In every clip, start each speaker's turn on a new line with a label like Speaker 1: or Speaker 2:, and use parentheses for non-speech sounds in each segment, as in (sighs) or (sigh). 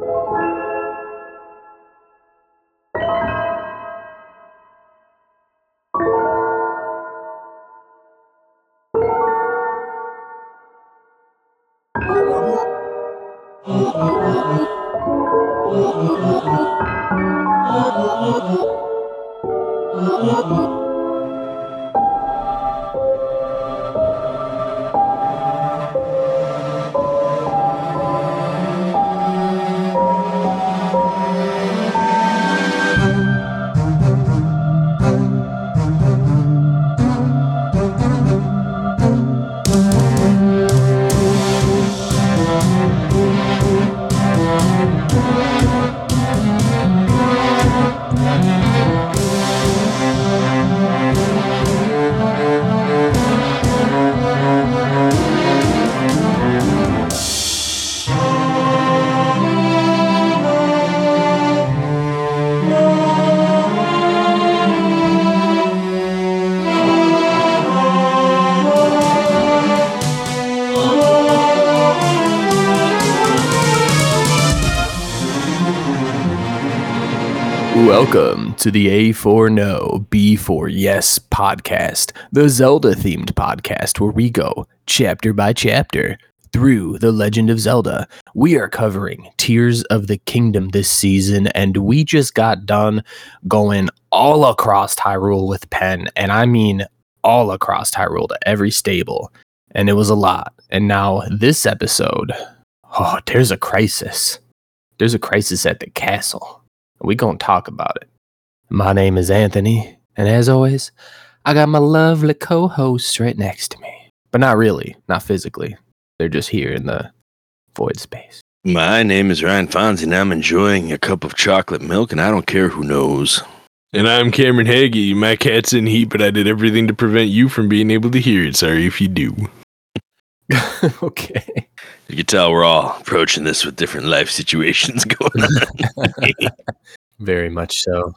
Speaker 1: Welcome to the A for No, B for Yes podcast, the Zelda themed podcast where we go chapter by chapter through The Legend of Zelda. We are covering Tears of the Kingdom this season, and we just got done going all across Hyrule with Penn, and I mean all across Hyrule to every stable, and it was a lot. And now, this episode, oh, there's a crisis. There's a crisis at the castle we gonna talk about it. My name is Anthony, and as always, I got my lovely co-hosts right next to me. But not really, not physically. They're just here in the void space.
Speaker 2: My name is Ryan Fonzie, and I'm enjoying a cup of chocolate milk, and I don't care who knows.
Speaker 3: And I'm Cameron Hagee. My cat's in heat, but I did everything to prevent you from being able to hear it. Sorry if you do. (laughs)
Speaker 1: okay.
Speaker 2: You can tell we're all approaching this with different life situations (laughs) going on. (laughs)
Speaker 1: Very much so.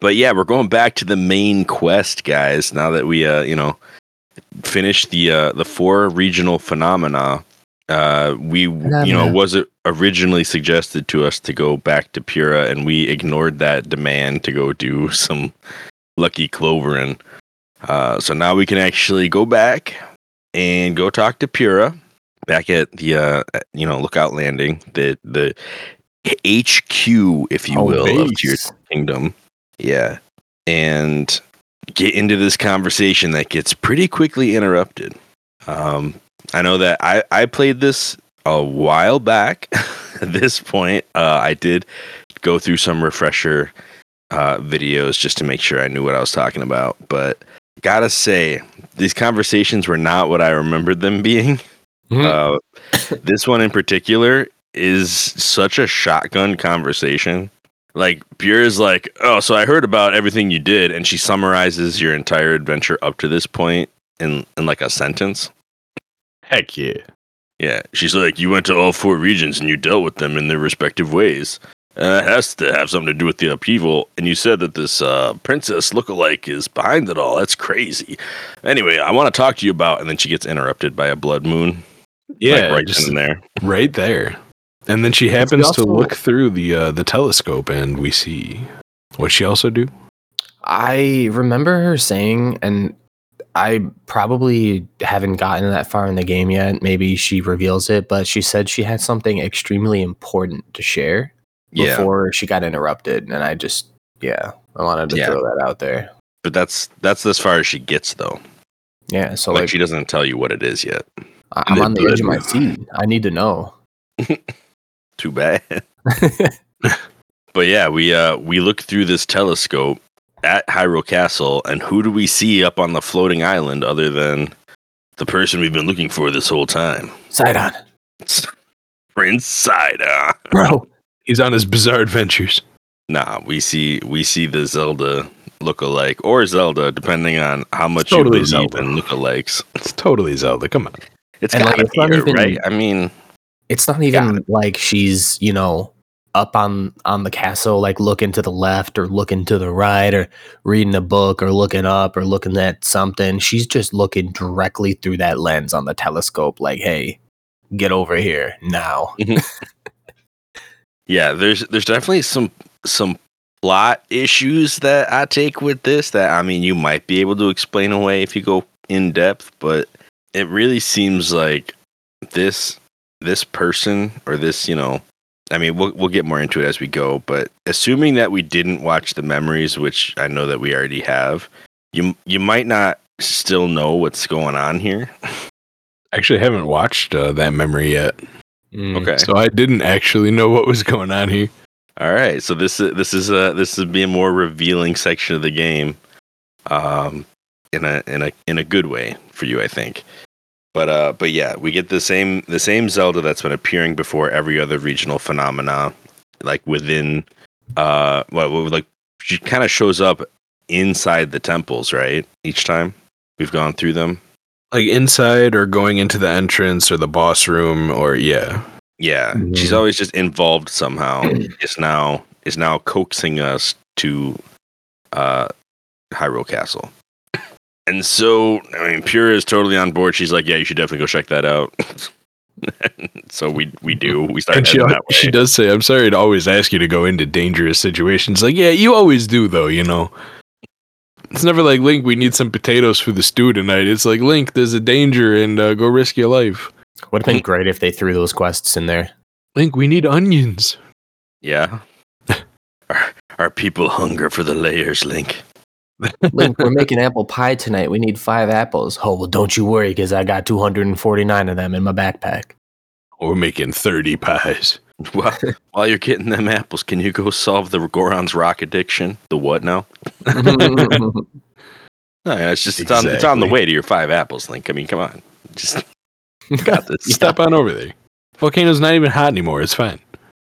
Speaker 2: But yeah, we're going back to the main quest, guys. Now that we, uh, you know, finished the uh, the four regional phenomena, uh, we, you know, was it originally suggested to us to go back to Purah, and we ignored that demand to go do (laughs) some lucky clovering. Uh, so now we can actually go back and go talk to Purah back at the uh, you know Lookout Landing, the the HQ, if you
Speaker 1: Home
Speaker 2: will, of
Speaker 1: base.
Speaker 2: Tears of the Kingdom. Yeah, and get into this conversation that gets pretty quickly interrupted. Um, I know that I I played this a while back. (laughs) at this point, uh, I did go through some refresher uh, videos just to make sure I knew what I was talking about, but gotta say these conversations were not what I remembered them being.
Speaker 1: Mhm.
Speaker 2: Uh, this one in particular is such a shotgun conversation. Like Purah is like, oh, so I heard about everything you did, and she summarizes your entire adventure up to this point in in like a sentence.
Speaker 3: Heck yeah.
Speaker 2: Yeah, she's like, you went to all four regions and you dealt with them in their respective ways. Uh, it has to have something to do with the upheaval. And you said that this uh, princess lookalike is behind it all. That's crazy. Anyway, I want to talk to you about. And then she gets interrupted by a blood moon.
Speaker 3: Yeah,
Speaker 2: like, right
Speaker 3: just
Speaker 2: in there.
Speaker 3: right there. And then she happens
Speaker 1: also-
Speaker 3: to look through the uh, the telescope, and we see what she also do.
Speaker 1: I remember her saying, and I probably haven't gotten that far in the game yet. Maybe she reveals it, but she said she had something extremely important to share
Speaker 2: Yeah,
Speaker 1: before she got interrupted. And I just, yeah, I wanted to
Speaker 2: Yeah.
Speaker 1: throw that out there.
Speaker 2: but that's that's as far as she gets though.
Speaker 1: Yeah, so
Speaker 2: like,
Speaker 1: like,
Speaker 2: she doesn't tell you what it is yet.
Speaker 1: I'm on the edge of my seat. I need to know. (laughs)
Speaker 2: Too bad. (laughs) But yeah, we uh we look through this telescope at Hyrule Castle, and who do we see up on the floating island other than the person we've been looking for this whole time?
Speaker 1: Sidon,
Speaker 2: It's Prince Sidon.
Speaker 1: bro.
Speaker 3: He's on his bizarre adventures.
Speaker 2: Nah, we see we see the Zelda lookalike or Zelda, depending on how much
Speaker 3: Totally
Speaker 2: you believe
Speaker 3: Zelda.
Speaker 2: in lookalikes.
Speaker 3: It's totally Zelda. Come on.
Speaker 2: It's
Speaker 1: And, like,
Speaker 2: gotta
Speaker 1: it's
Speaker 2: be
Speaker 1: even-
Speaker 2: right? I mean,
Speaker 1: It's not even like she's, you know, up on on the castle, like looking to the left or looking to the right or reading a book or looking up or looking at something. She's just looking directly through that lens on the telescope, like, hey, get over here now. Mm-hmm. (laughs)
Speaker 2: yeah, there's there's definitely some some plot issues that I take with this that I mean you might be able to explain away if you go in depth, but it really seems like this this person or this, you know, I mean we'll we'll get more into it as we go, but assuming that we didn't watch the memories, which I know that we already have, you you might not still know what's going on here. (laughs)
Speaker 3: Actually, I haven't watched uh, that memory yet,
Speaker 1: Mm.
Speaker 2: Okay.
Speaker 3: so I didn't actually know what was going on here.
Speaker 2: All right, so this is this is a this is be a more revealing section of the game, um, in a in a in a good way for you, I think. But uh, but yeah, we get the same the same Zelda that's been appearing before every other regional phenomena, like within, uh, what well, like she kind of shows up inside the temples, right? Each time we've gone through them.
Speaker 3: Like inside or going into the entrance or the boss room or yeah.
Speaker 2: Yeah, she's
Speaker 1: Mhm.
Speaker 2: always just involved somehow. (clears throat) is now is now coaxing us to uh Hyrule Castle. And so, I mean, Purah is totally on board. She's like, "Yeah, you should definitely go check that out." (laughs) so we we do. We start
Speaker 3: And she
Speaker 2: heading that way.
Speaker 3: she does say, "I'm sorry to always ask you to go into dangerous situations." Like, yeah, you always do though, you know. It's never like Link. We need some potatoes for the stew tonight. It's like Link. There's a danger, and uh, go risk your life.
Speaker 1: Would have been great if they threw those quests in there.
Speaker 3: Link, we need onions.
Speaker 2: yeah. (laughs) our, our people hunger for the layers, Link.
Speaker 1: Link, we're (laughs) making apple pie tonight. We need five apples. Oh well, don't you worry, because I got 249 of them in my backpack.
Speaker 3: We're making thirty pies. (laughs)
Speaker 2: While, (laughs) while you're getting them apples, can you go solve the Goron's rock addiction? The what now? No, it's just it's on it's on the way to your five apples, Link. I mean, come on, just got this.
Speaker 3: Step on over there. Volcano's not even hot anymore. It's fine.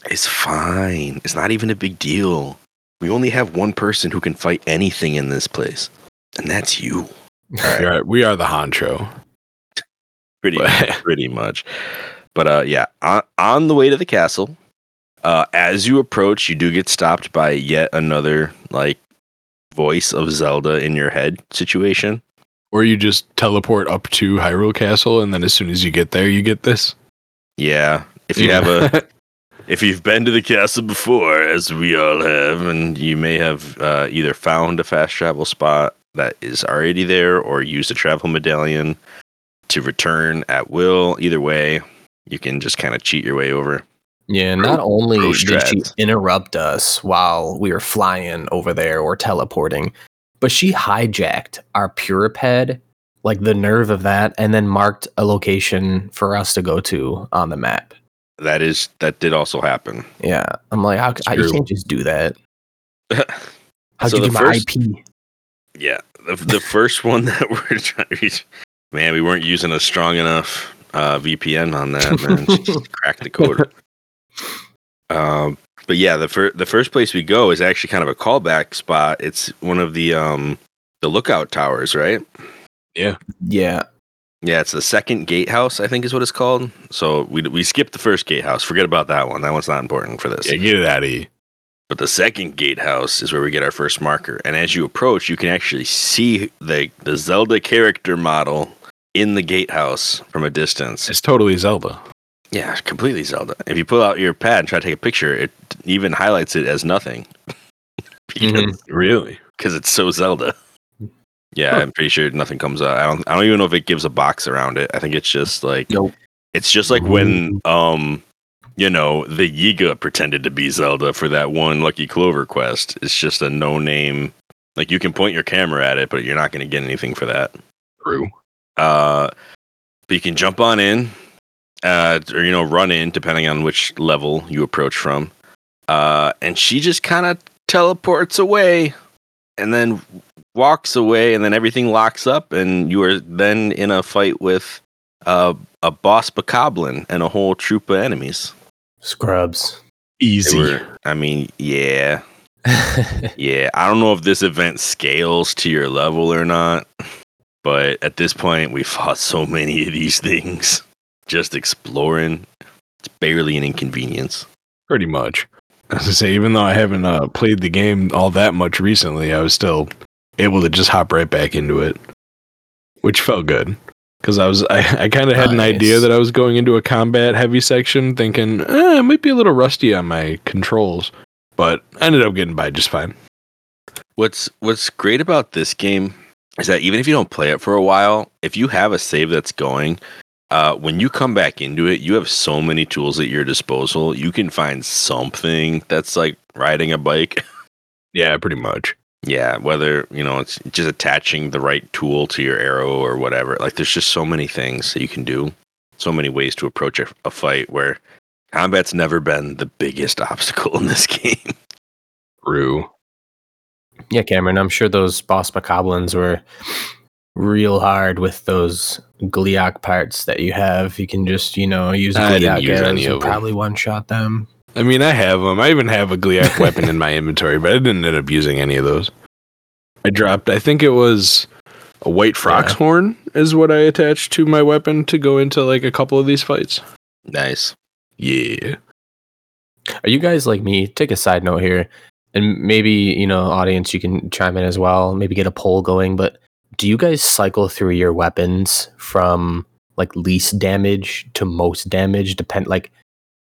Speaker 2: It's fine. It's not even a big deal. We only have one person who can fight anything in this place, and that's you.
Speaker 3: We are, we are the honcho.
Speaker 2: Pretty (laughs) pretty much. But uh, yeah, on, on the way to the castle, uh, as you approach, you do get stopped by yet another like voice of Zelda in your head situation.
Speaker 3: Or you just teleport up to Hyrule Castle, and then as soon as you get there, you get this.
Speaker 2: Yeah, if you have a (laughs) if you've been to the castle before, as we all have, and you may have uh, either found a fast travel spot that is already there or used a travel medallion to return at will, either way, you can just kind of cheat your way over.
Speaker 1: Yeah, not only did she interrupt us while we were flying over there or teleporting, but she hijacked our Purah Pad, like the nerve of that, and then marked a location for us to go to on the map.
Speaker 2: That is that did also happen.
Speaker 1: Yeah, I'm like, how,
Speaker 3: It's
Speaker 1: I, you can't just do that. (laughs) How'd
Speaker 2: So
Speaker 1: you
Speaker 2: the
Speaker 1: get my
Speaker 2: first-
Speaker 1: IP?
Speaker 2: Yeah, the, the first one (laughs) that we're trying to reach, man, we weren't using a strong enough uh, VPN on that. Man, She just (laughs) cracked the code. Um, but yeah, the first the first place we go is actually kind of a callback spot. It's one of the um the lookout towers, right?
Speaker 1: Yeah,
Speaker 2: Yeah, it's the second gatehouse, I think is what it's called. So we we skipped the first gatehouse. Forget about that one. That one's not important for this.
Speaker 3: Yeah, get it out of here.
Speaker 2: But the second gatehouse is where we get our first marker. And as you approach, you can actually see the the Zelda character model in the gatehouse from a distance.
Speaker 3: It's totally Zelda.
Speaker 2: Yeah, completely Zelda. If you pull out your pad and try to take a picture, it even highlights it as nothing. Really? Because
Speaker 1: Mhm.
Speaker 3: Really?
Speaker 2: 'cause it's so Zelda. Yeah,
Speaker 3: Huh.
Speaker 2: I'm pretty sure nothing comes out. I don't I don't even know if it gives a box around it. I think it's just like
Speaker 1: Nope.
Speaker 2: it's just like when um you know, the Yiga pretended to be Zelda for that one Lucky Clover quest. It's just a no name like you can point your camera at it, but you're not gonna get anything for that.
Speaker 3: True.
Speaker 2: Uh but you can jump on in, uh or you know, run in depending on which level you approach from. Uh and she just kinda teleports away and then walks away and then everything locks up and you are then in a fight with uh, a boss bokoblin and a whole troop of enemies.
Speaker 1: Scrubs.
Speaker 3: Easy.
Speaker 2: were- I mean, yeah, (laughs) yeah. I don't know if this event scales to your level or not, but at this point, we fought so many of these things. Just exploring, it's barely an inconvenience.
Speaker 3: Pretty much. As I say, even though I haven't uh, played the game all that much recently, I was still able to just hop right back into it, which felt good. because I was I, I kind of had an idea that I was going into a combat heavy section, thinking eh, I might be a little rusty on my controls, but I ended up getting by just fine.
Speaker 2: What's what's great about this game is that even if you don't play it for a while, if you have a save that's going, uh, when you come back into it, you have so many tools at your disposal. You can find something that's like riding a bike. (laughs)
Speaker 3: Yeah, pretty much.
Speaker 2: Yeah, whether you know it's just attaching the right tool to your arrow or whatever. Like, there's just so many things that you can do. So many ways to approach a, a fight where combat's never been the biggest (laughs) obstacle in this game.
Speaker 3: True.
Speaker 1: Yeah, Cameron, I'm sure those boss macablins were real hard with those Gleeok parts that you have. You can just, you know, use
Speaker 3: I didn't
Speaker 1: Gleeok
Speaker 3: use
Speaker 1: arrows
Speaker 3: any
Speaker 1: and
Speaker 3: of 'em.
Speaker 1: probably one shot them.
Speaker 3: I mean, I have them. I even have a Gleeok (laughs) weapon in my inventory, but I didn't end up using any of those. I dropped. I think it was a white fox
Speaker 1: Yeah.
Speaker 3: horn is what I attached to my weapon to go into like a couple of these fights.
Speaker 2: Nice.
Speaker 3: Yeah.
Speaker 1: Are you guys like me? Take a side note here, and maybe you know, audience, you can chime in as well. Maybe get a poll going. But do you guys cycle through your weapons from like least damage to most damage? Depend like,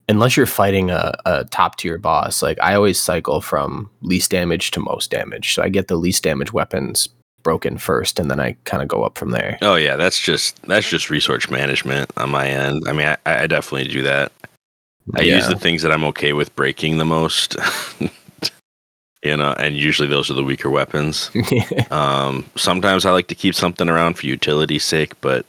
Speaker 1: unless you're fighting a, a top tier boss. Like I always cycle from least damage to most damage. So I get the least damage weapons broken first, and then I kind of go up from there.
Speaker 2: Oh yeah, that's just that's just resource management on my end. I mean, I, I definitely do that. I use the things that I'm okay with breaking the most. (laughs) you know, and usually those are the weaker weapons. (laughs) Um, sometimes I like to keep something around for utility's sake, but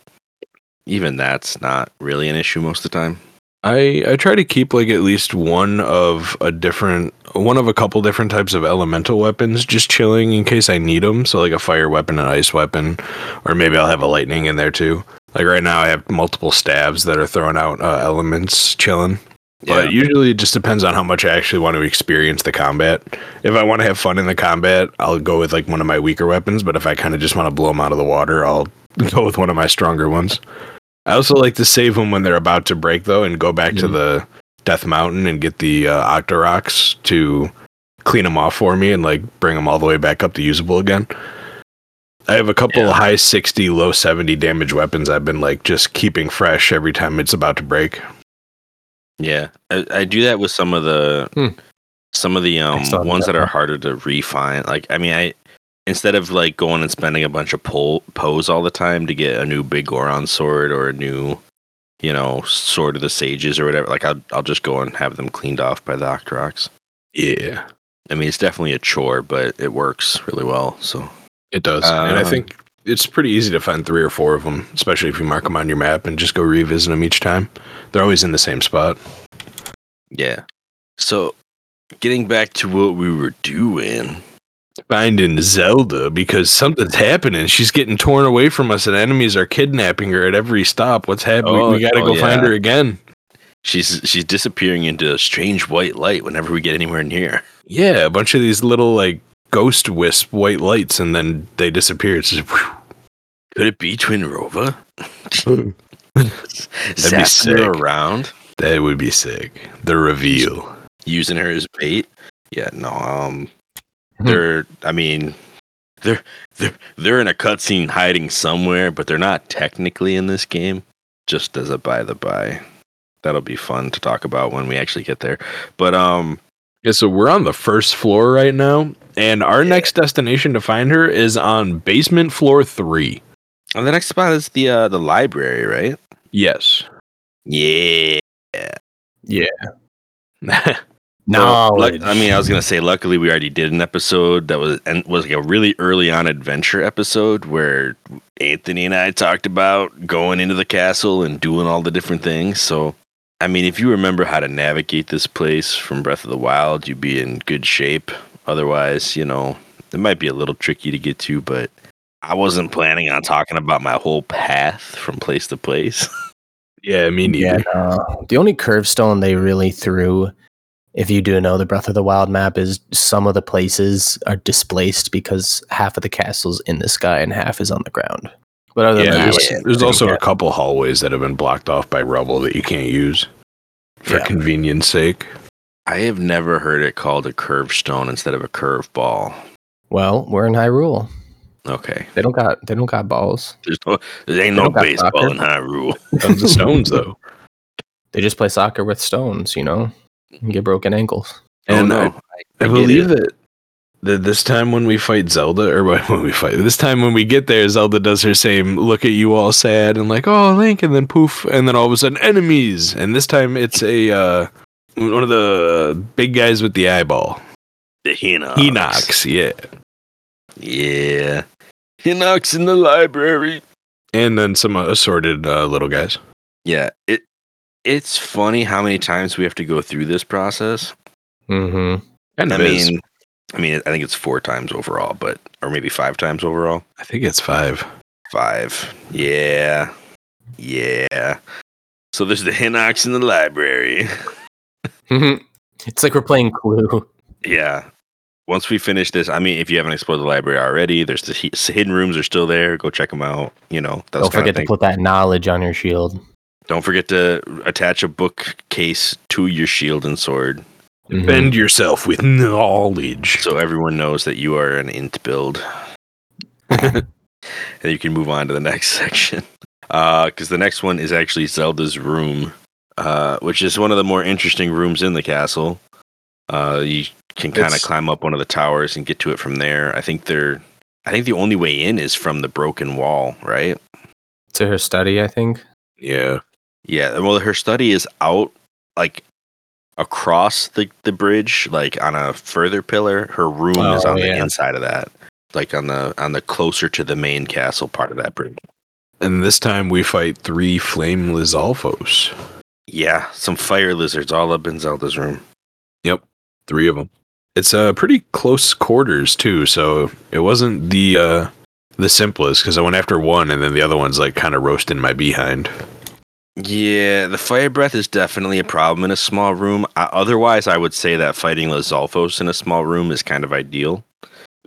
Speaker 2: even that's not really an issue most of the time.
Speaker 3: I I try to keep like at least one of a different one of a couple different types of elemental weapons just chilling in case I need them. So like a fire weapon, an ice weapon, or maybe I'll have a lightning in there too. Like right now, I have multiple stabs that are throwing out uh, elements chilling. But usually it just depends on how much I actually want to experience the combat. If I want to have fun in the combat, I'll go with like one of my weaker weapons. But if I kind of just want to blow them out of the water, I'll (laughs) go with one of my stronger ones. I also like to save them when they're about to break though, and go back to
Speaker 1: Mhm.
Speaker 3: the Death Mountain and get the uh, Octoroks to clean them off for me and like bring them all the way back up to usable again. I have a couple
Speaker 2: Yeah.
Speaker 3: high 60, low 70 damage weapons I've been like just keeping fresh every time it's about to break.
Speaker 2: Yeah, I, I do that with some of the
Speaker 1: Hmm.
Speaker 2: some of the um
Speaker 1: Excellent.
Speaker 2: ones that are harder to refine. Like, I mean, I instead of like going and spending a bunch of pole pose all the time to get a new big Goron sword or a new, you know, sword of the sages or whatever. Like, I'll I'll just go and have them cleaned off by the Octoroks.
Speaker 3: Yeah,
Speaker 2: I mean, it's definitely a chore, but it works really well. So
Speaker 3: it does. and I
Speaker 2: Um,
Speaker 3: think it's pretty easy to find three or four of them, especially if you mark them on your map and just go revisit them each time. They're always in the same spot.
Speaker 2: yeah. So getting back to what we were doing.
Speaker 3: Finding Zelda because something's happening. She's getting torn away from us, and enemies are kidnapping her at every stop. What's happening?
Speaker 2: Oh,
Speaker 3: we, gotta
Speaker 2: oh,
Speaker 3: go find her again.
Speaker 2: She's she's disappearing into a strange white light whenever we get anywhere near.
Speaker 3: Yeah, a bunch of these little like ghost wisp white lights, and then they disappear. It's just whew.
Speaker 2: Could it be Twinrova? (laughs)
Speaker 3: be sick.
Speaker 2: around,
Speaker 3: that would be sick. The reveal.
Speaker 2: using her as bait. Yeah, no. Um. They're. I mean, they're they're they're in a cutscene hiding somewhere, but they're not technically in this game. Just as a by the by, that'll be fun to talk about when we actually get there. But um,
Speaker 3: Yeah, so we're on the first floor right now, and our next destination to find her is on basement floor three.
Speaker 2: and the next spot is the uh the library, right?
Speaker 3: Yes.
Speaker 2: Yeah. Yeah. (laughs)
Speaker 1: No, oh,
Speaker 2: luck- I mean, I was gonna say, luckily we already did an episode that was and was like a really early on adventure episode where Anthony and I talked about going into the castle and doing all the different things. So, I mean, if you remember how to navigate this place from Breath of the Wild, you'd be in good shape. Otherwise, you know, it might be a little tricky to get to, but I wasn't planning on talking about my whole path from place to place. (laughs)
Speaker 3: Yeah, me neither.
Speaker 1: Yeah, no. the only curve stone they really threw, if you do know the Breath of the Wild map, is some of the places are displaced because half of the castle's in the sky and half is on the ground. But other
Speaker 3: Yeah,
Speaker 1: than that,
Speaker 3: there's,
Speaker 1: like,
Speaker 3: there's also a couple hallways that have been blocked off by rubble that you can't use for
Speaker 1: Yeah.
Speaker 3: convenience sake.
Speaker 2: I have never heard it called a curve stone instead of a curve ball.
Speaker 1: well, we're in Hyrule.
Speaker 2: Okay.
Speaker 1: They don't got they don't got balls.
Speaker 2: There's no, there ain't
Speaker 1: They
Speaker 2: no baseball in Hyrule.
Speaker 3: Tons of stones though. (laughs)
Speaker 1: They just play soccer with stones, you know, and get broken ankles.
Speaker 3: And
Speaker 2: oh,
Speaker 3: I-
Speaker 2: no.
Speaker 3: I, believe
Speaker 2: it.
Speaker 3: that that this time when we fight Zelda, or when (laughs) when we fight this time when we get there, Zelda does her same look at you all sad and like, oh Link, and then poof, and then all of a sudden enemies. And this time it's a uh, one of the big guys with the eyeball.
Speaker 2: the Hinox.
Speaker 3: Enox, yeah.
Speaker 2: Yeah. Hinox in the library.
Speaker 3: And then some assorted uh, little guys.
Speaker 2: Yeah. It it's funny how many times we have to go through this process.
Speaker 1: Mm-hmm.
Speaker 3: And
Speaker 2: I
Speaker 3: it is.
Speaker 2: mean, I mean, I think it's four times overall, but or maybe five times overall.
Speaker 3: I think it's five.
Speaker 2: Five. Yeah. Yeah. So there's the Hinox in the library. (laughs)
Speaker 1: it's like we're playing Clue.
Speaker 2: yeah. Once we finish this, I mean, if you haven't explored the library already, there's the hidden rooms are still there. Go check them out. You know, that's
Speaker 1: Don't forget to put that knowledge on your shield.
Speaker 2: Don't forget to attach a bookcase to your shield and sword,
Speaker 1: Mhm.
Speaker 3: Bend yourself with knowledge.
Speaker 2: so everyone knows that you are an int build. (laughs) and you can move on to the next (laughs) section. Because the next one is actually Zelda's room, uh, which is one of the more interesting rooms in the castle. Uh, you can kind of climb up one of the towers and get to it from there. I think they're, I think the only way in is from the broken wall, right?
Speaker 1: To her study, I think.
Speaker 3: Yeah.
Speaker 2: Yeah. Well, her study is out, like across the the bridge, like on a further pillar. Her room is
Speaker 1: Oh,
Speaker 2: on the inside of that, like on the on the closer to the main castle part of that bridge.
Speaker 3: And this time we fight three flame Lizalfos.
Speaker 2: Yeah, some fire lizards all up in Zelda's room.
Speaker 3: Yep, Three of them. It's uh pretty close quarters too, so it wasn't the uh the simplest because I went after one and then the other one's like kind of roasting my behind.
Speaker 2: Yeah, the fire breath is definitely a problem in a small room. Uh, otherwise, I would say that fighting Lizalfos in a small room is kind of ideal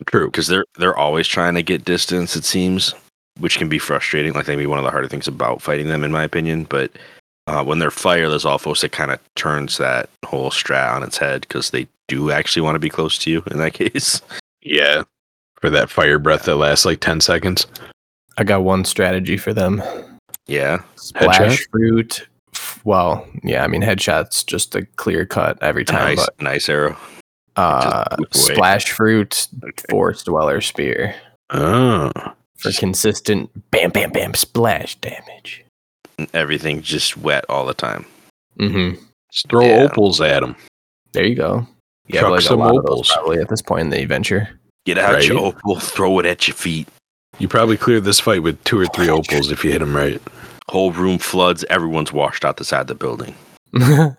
Speaker 3: True.
Speaker 2: because they're they're always trying to get distance. It seems, which can be frustrating. Like maybe one of the harder things about fighting them, in my opinion. But uh, when they're fire Lizalfos, it kind of turns that whole strat on its head because they do actually want to be close to you in that (laughs) case.
Speaker 3: Yeah. For that fire breath that lasts like ten seconds.
Speaker 1: I got one strategy for them.
Speaker 2: Yeah,
Speaker 1: Splash
Speaker 3: Headshot?
Speaker 1: fruit. Well, yeah, I mean headshots just a clear cut every time,
Speaker 2: nice, nice arrow.
Speaker 1: uh,
Speaker 2: Just whip away.
Speaker 1: splash fruit,
Speaker 2: Okay.
Speaker 1: forest dweller spear
Speaker 3: Oh.
Speaker 1: for consistent bam, bam, bam splash damage.
Speaker 2: Everything just wet all the time.
Speaker 1: Mm-hmm.
Speaker 3: Just throw
Speaker 2: Yeah.
Speaker 3: opals at him.
Speaker 1: There you go.
Speaker 3: Yeah,
Speaker 1: like a
Speaker 3: some
Speaker 1: lot of those
Speaker 3: opals.
Speaker 1: probably at this point in the adventure.
Speaker 2: Get out
Speaker 3: Right.
Speaker 2: your opal, throw it at your feet.
Speaker 3: You probably cleared this fight with two or three opals if you hit them right.
Speaker 2: Whole room floods. Everyone's washed out the side of the building. (laughs)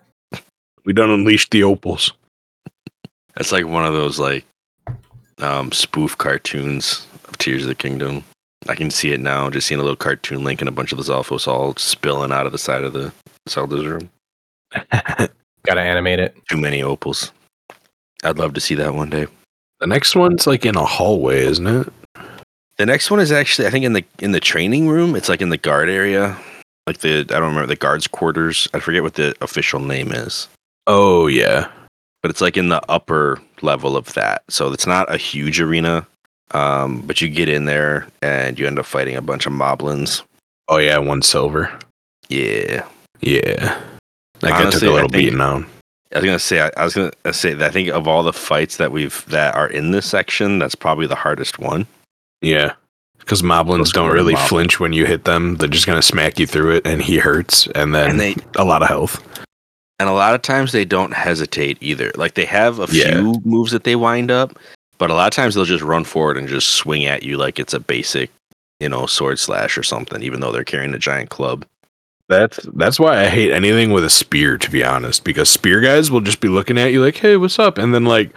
Speaker 3: We done unleashed the opals.
Speaker 2: It's like one of those like um, spoof cartoons of Tears of the Kingdom. I can see it now. Just seeing a little cartoon link and a bunch of the Zalfos all spilling out of the side of the Zelda's room. (laughs)
Speaker 1: Gotta animate it.
Speaker 2: Too many opals. I'd love to see that one day.
Speaker 3: The next one's like in a hallway, isn't it?
Speaker 2: The next one is actually, I think, in the in the training room. It's like in the guard area, like the I don't remember the guards' quarters. I forget what the official name is.
Speaker 3: Oh yeah.
Speaker 2: but it's like in the upper level of that. So it's not a huge arena, um, but you get in there and you end up fighting a bunch of moblins.
Speaker 3: Oh yeah, one silver.
Speaker 2: Yeah,
Speaker 3: Yeah. Guy
Speaker 2: Honestly,
Speaker 3: took a
Speaker 2: I
Speaker 3: little
Speaker 2: think-
Speaker 3: beating on.
Speaker 2: I was gonna say, I, I was gonna say that I think of all the fights that we've that are in this section, that's probably the hardest one.
Speaker 3: Yeah. Because moblins don't really
Speaker 2: moblins.
Speaker 3: flinch when you hit them. They're just gonna smack you through it and he hurts and then
Speaker 2: And they
Speaker 3: a lot of health.
Speaker 2: and a lot of times they don't hesitate either. Like they have a
Speaker 3: Yeah.
Speaker 2: few moves that they wind up, but a lot of times they'll just run forward and just swing at you like it's a basic, you know, sword slash or something, even though they're carrying a giant club.
Speaker 3: That's that's why I hate anything with a spear, to be honest. Because spear guys will just be looking at you like, "Hey, what's up?" And then like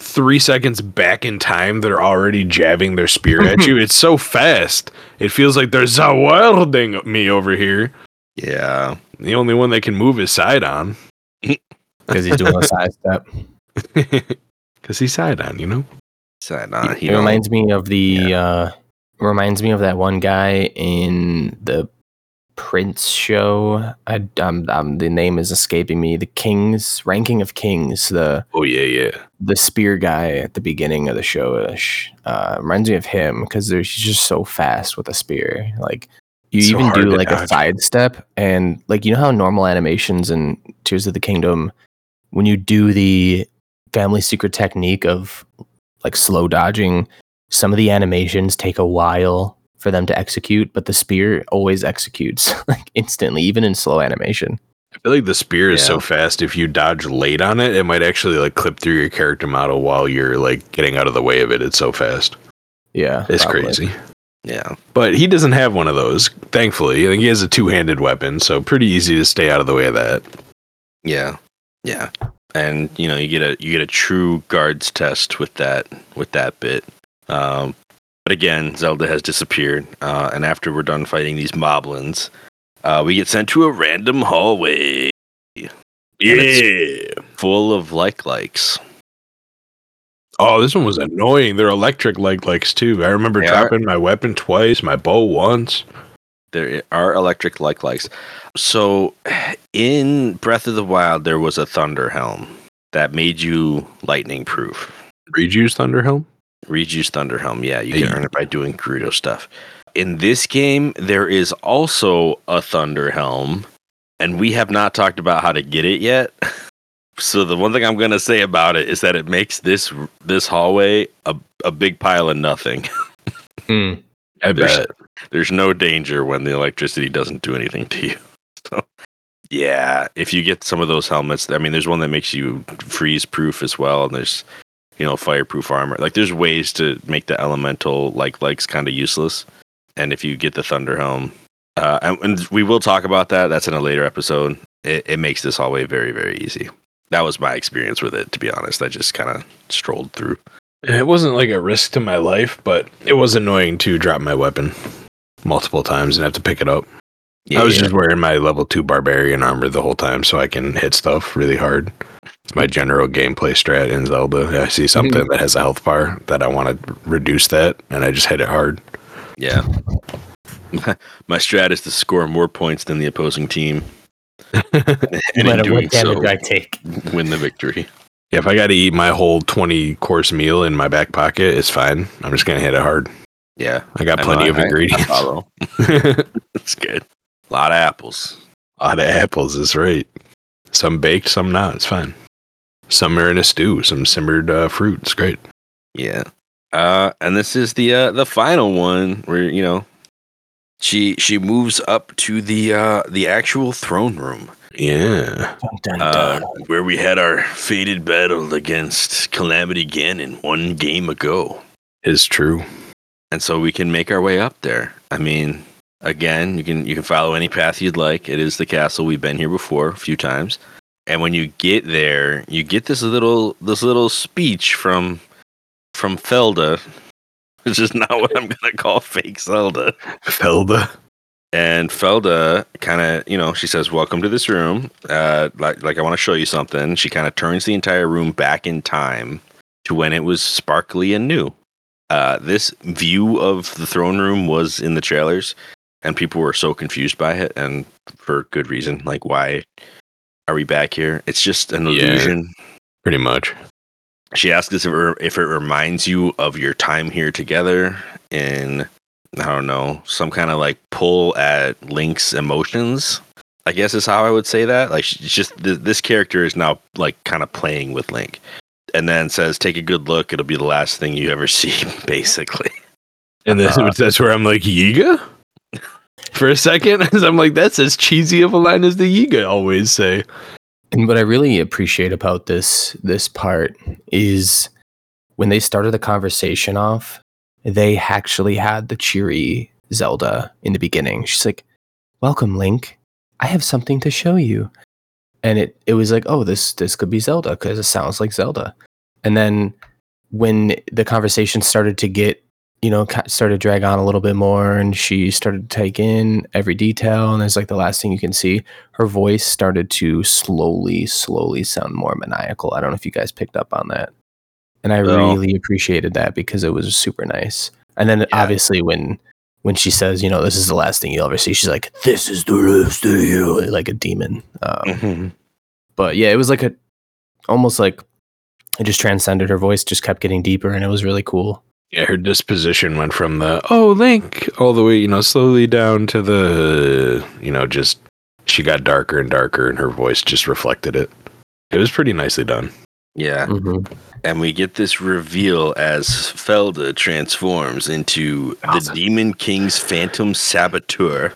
Speaker 3: three seconds back in time, they're already jabbing their spear at you. (laughs) It's so fast. It feels like there's a welding me over here.
Speaker 2: Yeah.
Speaker 3: The only one that can move is Sidon. (laughs)
Speaker 1: because he's doing a side step. (laughs)
Speaker 3: Because he's Sidon, you know?
Speaker 2: So, nah, he
Speaker 1: it reminds me of the uh reminds me of that one guy in the Prince show. I um, um the name is escaping me. The Kings ranking of Kings. The
Speaker 3: Oh yeah, yeah.
Speaker 1: the spear guy at the beginning of the show ish, uh, reminds me of him because he's just so fast with a spear. Like you
Speaker 3: So
Speaker 1: even do like a
Speaker 3: dodge.
Speaker 1: sidestep, and like you know how normal animations in Tears of the Kingdom, when you do the family secret technique of like slow dodging, some of the animations take a while for them to execute, but the spear always executes (laughs) like instantly, even in slow animation.
Speaker 3: I feel like the spear is so fast. If you dodge late on it, it might actually like clip through your character model while you're like getting out of the way of it. It's so fast.
Speaker 1: Yeah,
Speaker 3: It's
Speaker 1: probably.
Speaker 3: crazy.
Speaker 2: Yeah.
Speaker 3: But he doesn't have one of those. Thankfully, I think he has a two-handed weapon, so pretty easy to stay out of the way of that.
Speaker 2: Yeah. Yeah. And you know, you get a you get a true guards test with that with that bit. Um but again, Zelda has disappeared. Uh and after we're done fighting these moblins, uh we get sent to a random hallway
Speaker 3: Yeah.
Speaker 2: full of like likes.
Speaker 3: Oh, this one was annoying. They're electric like likes too. I remember
Speaker 2: They are.
Speaker 3: dropping my weapon twice, my bow once.
Speaker 2: There are electric like likes. So in Breath of the Wild there was a thunder helm that made you lightning proof.
Speaker 3: Rejuice Thunderhelm.
Speaker 2: Thunder Helm. Yeah, you can earn it by doing Gerudo stuff. In this game, there is also a Thunder Helm, and we have not talked about how to get it yet. (laughs) So the one thing I'm gonna say about it is that it makes this this hallway a, a big pile of nothing. (laughs)
Speaker 1: Hmm.
Speaker 3: I
Speaker 2: There's-
Speaker 3: bet.
Speaker 2: There's no danger when the electricity doesn't do anything to you. (laughs) So yeah, if you get some of those helmets, I mean, there's one that makes you freeze proof as well, and there's you know fireproof armor. Like there's ways to make the elemental like likes kind of useless. And if you get the thunder helm, uh, and, and we will talk about that. That's in a later episode. It, it makes this hallway very very easy. That was my experience with it. To be honest, I just kind of strolled through.
Speaker 3: It wasn't like a risk to my life, but it was annoying to drop my weapon multiple times and have to pick it up. I was just wearing my level two barbarian armor the whole time so I can hit stuff really hard. It's my general gameplay strat in Zelda. I see mm-hmm. something that has a health bar that I want to reduce that, and I just hit it hard.
Speaker 2: Yeah. (laughs) My strat is to score more points than the opposing team.
Speaker 1: No (laughs)
Speaker 2: and in
Speaker 1: matter
Speaker 2: doing
Speaker 1: what damage
Speaker 2: so,
Speaker 1: I take.
Speaker 2: win the victory.
Speaker 3: Yeah, if I got to eat my whole 20 course meal in my back pocket, it's fine. I'm just going to hit it hard.
Speaker 2: Yeah.
Speaker 3: I got
Speaker 2: I
Speaker 3: plenty
Speaker 2: know,
Speaker 3: of
Speaker 2: I- I
Speaker 3: ingredients.
Speaker 2: follow. (laughs)
Speaker 3: a
Speaker 2: That's good. A lot of apples.
Speaker 3: A lot of apples is right. Some baked, some not. It's fine. Some are in a stew, some simmered uh, fruit. It's great.
Speaker 2: Yeah. Uh, and this is the uh, the final one where you know she she moves up to the uh, the actual throne room
Speaker 3: Yeah.
Speaker 1: Dun, dun,
Speaker 2: uh, where we had our fated battle against Calamity Ganon one game ago.
Speaker 3: Is true.
Speaker 2: and so we can make our way up there. I mean, again, you can you can follow any path you'd like. It is the castle. We've been here before a few times, and when you get there, you get this little this little speech from from Felda, (laughs) which is not what I'm gonna call fake Zelda.
Speaker 3: Felda.
Speaker 2: And Felda kind of, you know, she says, "Welcome to this room. Uh, like, like I want to show you something." She kind of turns the entire room back in time to when it was sparkly and new. Uh, this view of the throne room was in the trailers, and people were so confused by it, and for good reason. Like, why are we back here? It's just an
Speaker 3: Yeah.
Speaker 2: illusion.
Speaker 3: Pretty much.
Speaker 2: She asks us if it, if it reminds you of your time here together in, I don't know, some kind of like pull at Link's emotions. I guess is how I would say that. Like, she's just th- this character is now like kind of playing with Link, and then says, "Take a good look. It'll be the last thing you ever (laughs) see." Basically,
Speaker 3: And this,
Speaker 2: Uh,
Speaker 3: that's where I'm like, Yiga? For a second, (laughs) I'm like, that's as cheesy of a line as the Yiga always say.
Speaker 1: And what I really appreciate about this this part is when they started the conversation off, they actually had the cheery Zelda in the beginning. She's like, "Welcome, Link. I have something to show you." And it it was like, "Oh, this this could be Zelda because it sounds like Zelda." And then when the conversation started to get you know, started to drag on a little bit more, and she started to take in every detail. And it's like the last thing you can see her voice started to slowly, slowly sound more maniacal. I don't know if you guys picked up on that. And I really appreciated that because it was super nice. And then
Speaker 2: Yeah.
Speaker 1: obviously when when she says, you know, this is the last thing you'll ever see, she's like, this is the last of you, like a demon. Um,
Speaker 2: Mhm.
Speaker 1: but yeah, it was like a almost like it just transcended her voice, just kept getting deeper, and it was really cool.
Speaker 3: Yeah, her disposition went from the oh Link all the way, you know, slowly down to the you know, just she got darker and darker and her voice just reflected it. It was pretty nicely done.
Speaker 2: Yeah.
Speaker 1: Mhm.
Speaker 2: And we get this reveal as Felda transforms into
Speaker 1: Awesome.
Speaker 2: the Demon King's Phantom Saboteur,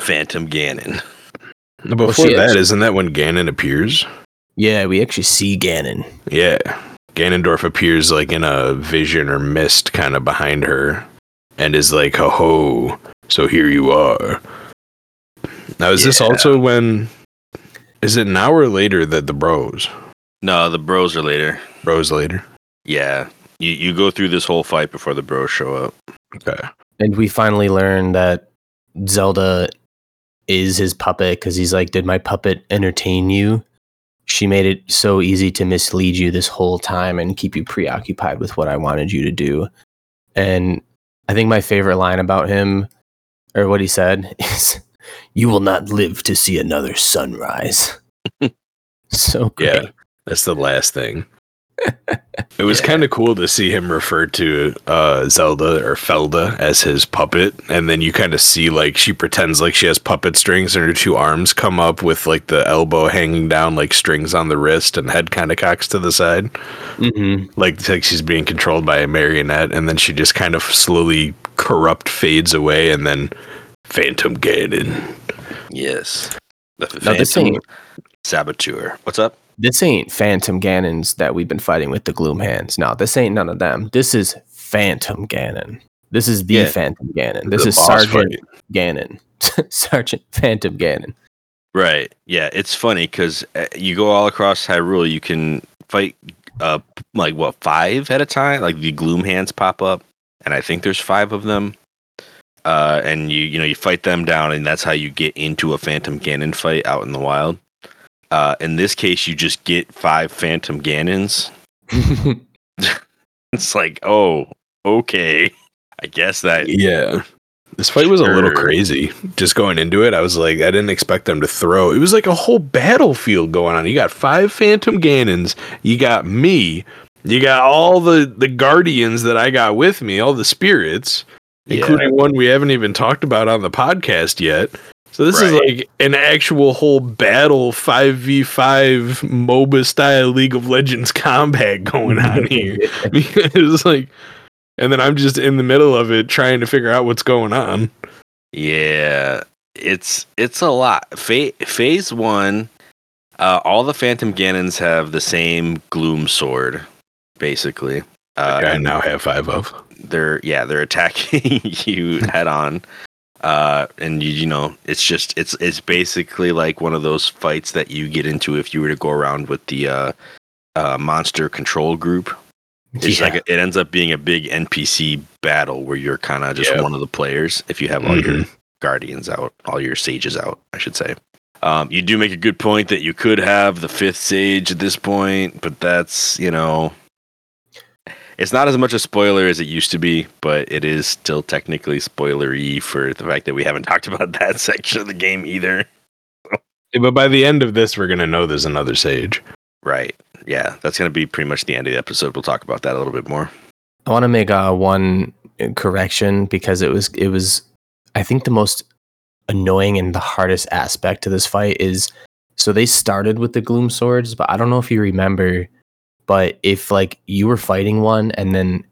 Speaker 2: Phantom Ganon.
Speaker 3: Before
Speaker 1: she
Speaker 3: that,
Speaker 1: actually-
Speaker 3: isn't that when Ganon appears?
Speaker 1: Yeah, we actually see Ganon.
Speaker 3: Yeah. Ganondorf appears like in a vision or mist kind of behind her and is like, ho ho, so here you are. Now, is this also when. Is it now or later that the bros?
Speaker 2: No, the bros are later.
Speaker 3: Bros later?
Speaker 2: Yeah. You, you go through this whole fight before the bros show up.
Speaker 3: Okay.
Speaker 1: And we finally learn that Zelda is his puppet because he's like, Did my puppet entertain you? She made it so easy to mislead you this whole time and keep you preoccupied with what I wanted you to do. And I think my favorite line about him, or what he said, (laughs) is, You will not live to see another sunrise. (laughs) so great.
Speaker 3: Yeah. That's the last thing. (laughs) It was
Speaker 2: Yeah.
Speaker 3: kind of cool to see him refer to uh, Zelda or Felda as his puppet, and then you kind of see like she pretends like she has puppet strings, and her two arms come up with like the elbow hanging down, like strings on the wrist, and head kind of cocks to the side,
Speaker 1: hmm
Speaker 3: like like she's being controlled by a marionette, and then she just kind of slowly corrupt fades away, and then Phantom Ganon.
Speaker 2: Yes. The
Speaker 1: Now, this
Speaker 2: Phantom
Speaker 1: ain't,
Speaker 2: Saboteur. What's up?
Speaker 1: This ain't Phantom Ganons that we've been fighting with the Gloom Hands. No, this ain't none of them. This is Phantom Ganon. This is the
Speaker 2: Yeah.
Speaker 1: Phantom Ganon. This
Speaker 3: The
Speaker 1: is Sergeant
Speaker 3: fight.
Speaker 1: Ganon. (laughs) Sergeant Phantom Ganon.
Speaker 2: Right. Yeah, it's funny because you go all across Hyrule. You can fight uh like what five at a time. Like the Gloom Hands pop up, and I think there's five of them. Uh, and you you know you fight them down, and that's how you get into a Phantom Ganon fight out in the wild. Uh, in this case, you just get five Phantom Ganons. (laughs) It's like, oh, okay. I guess that
Speaker 3: Yeah. This fight was a little crazy. Just going into it, I was like, I didn't expect them to throw. It was like a whole battlefield going on. You got five Phantom Ganons. You got me. You got all the the guardians that I got with me, all the spirits,
Speaker 2: Yeah.
Speaker 3: including one we haven't even talked about on the podcast yet. So this is like an actual whole battle 5v5 MOBA style League of Legends (laughs) combat going on (laughs) here. Because like and then i'm just in the middle of it trying to figure out what's going on.
Speaker 2: Yeah, it's it's a lot. Fa- phase one, uh, all the Phantom Ganons have the same Gloom sword, basically. Uh,
Speaker 3: i now have five of.
Speaker 2: they're yeah they're attacking (laughs) you head on, uh, and you you know it's just it's it's basically like one of those fights that you get into if you were to go around with the uh, uh, monster control group. It's
Speaker 1: Yeah.
Speaker 2: like a, it ends up being a big NPC battle where you're kind of just
Speaker 3: Yep.
Speaker 2: one of the players if you have all your
Speaker 3: Mhm.
Speaker 2: guardians out, all your sages out, I should say. Um, you do make a good point that you could have the fifth sage at this point, but that's you know, it's not as much a spoiler as it used to be, but it is still technically spoilery for the fact that we haven't (laughs) talked about that section of the game either.
Speaker 3: But by the end of this we're gonna know there's another sage
Speaker 2: Right? Yeah, that's gonna be pretty much the end of the episode. We'll talk about that a little bit more.
Speaker 1: I want to make uh, one correction because it was it was I think the most annoying and the hardest aspect to this fight is so they started with the gloom swords, but I don't know if you remember, but if like you were fighting one and then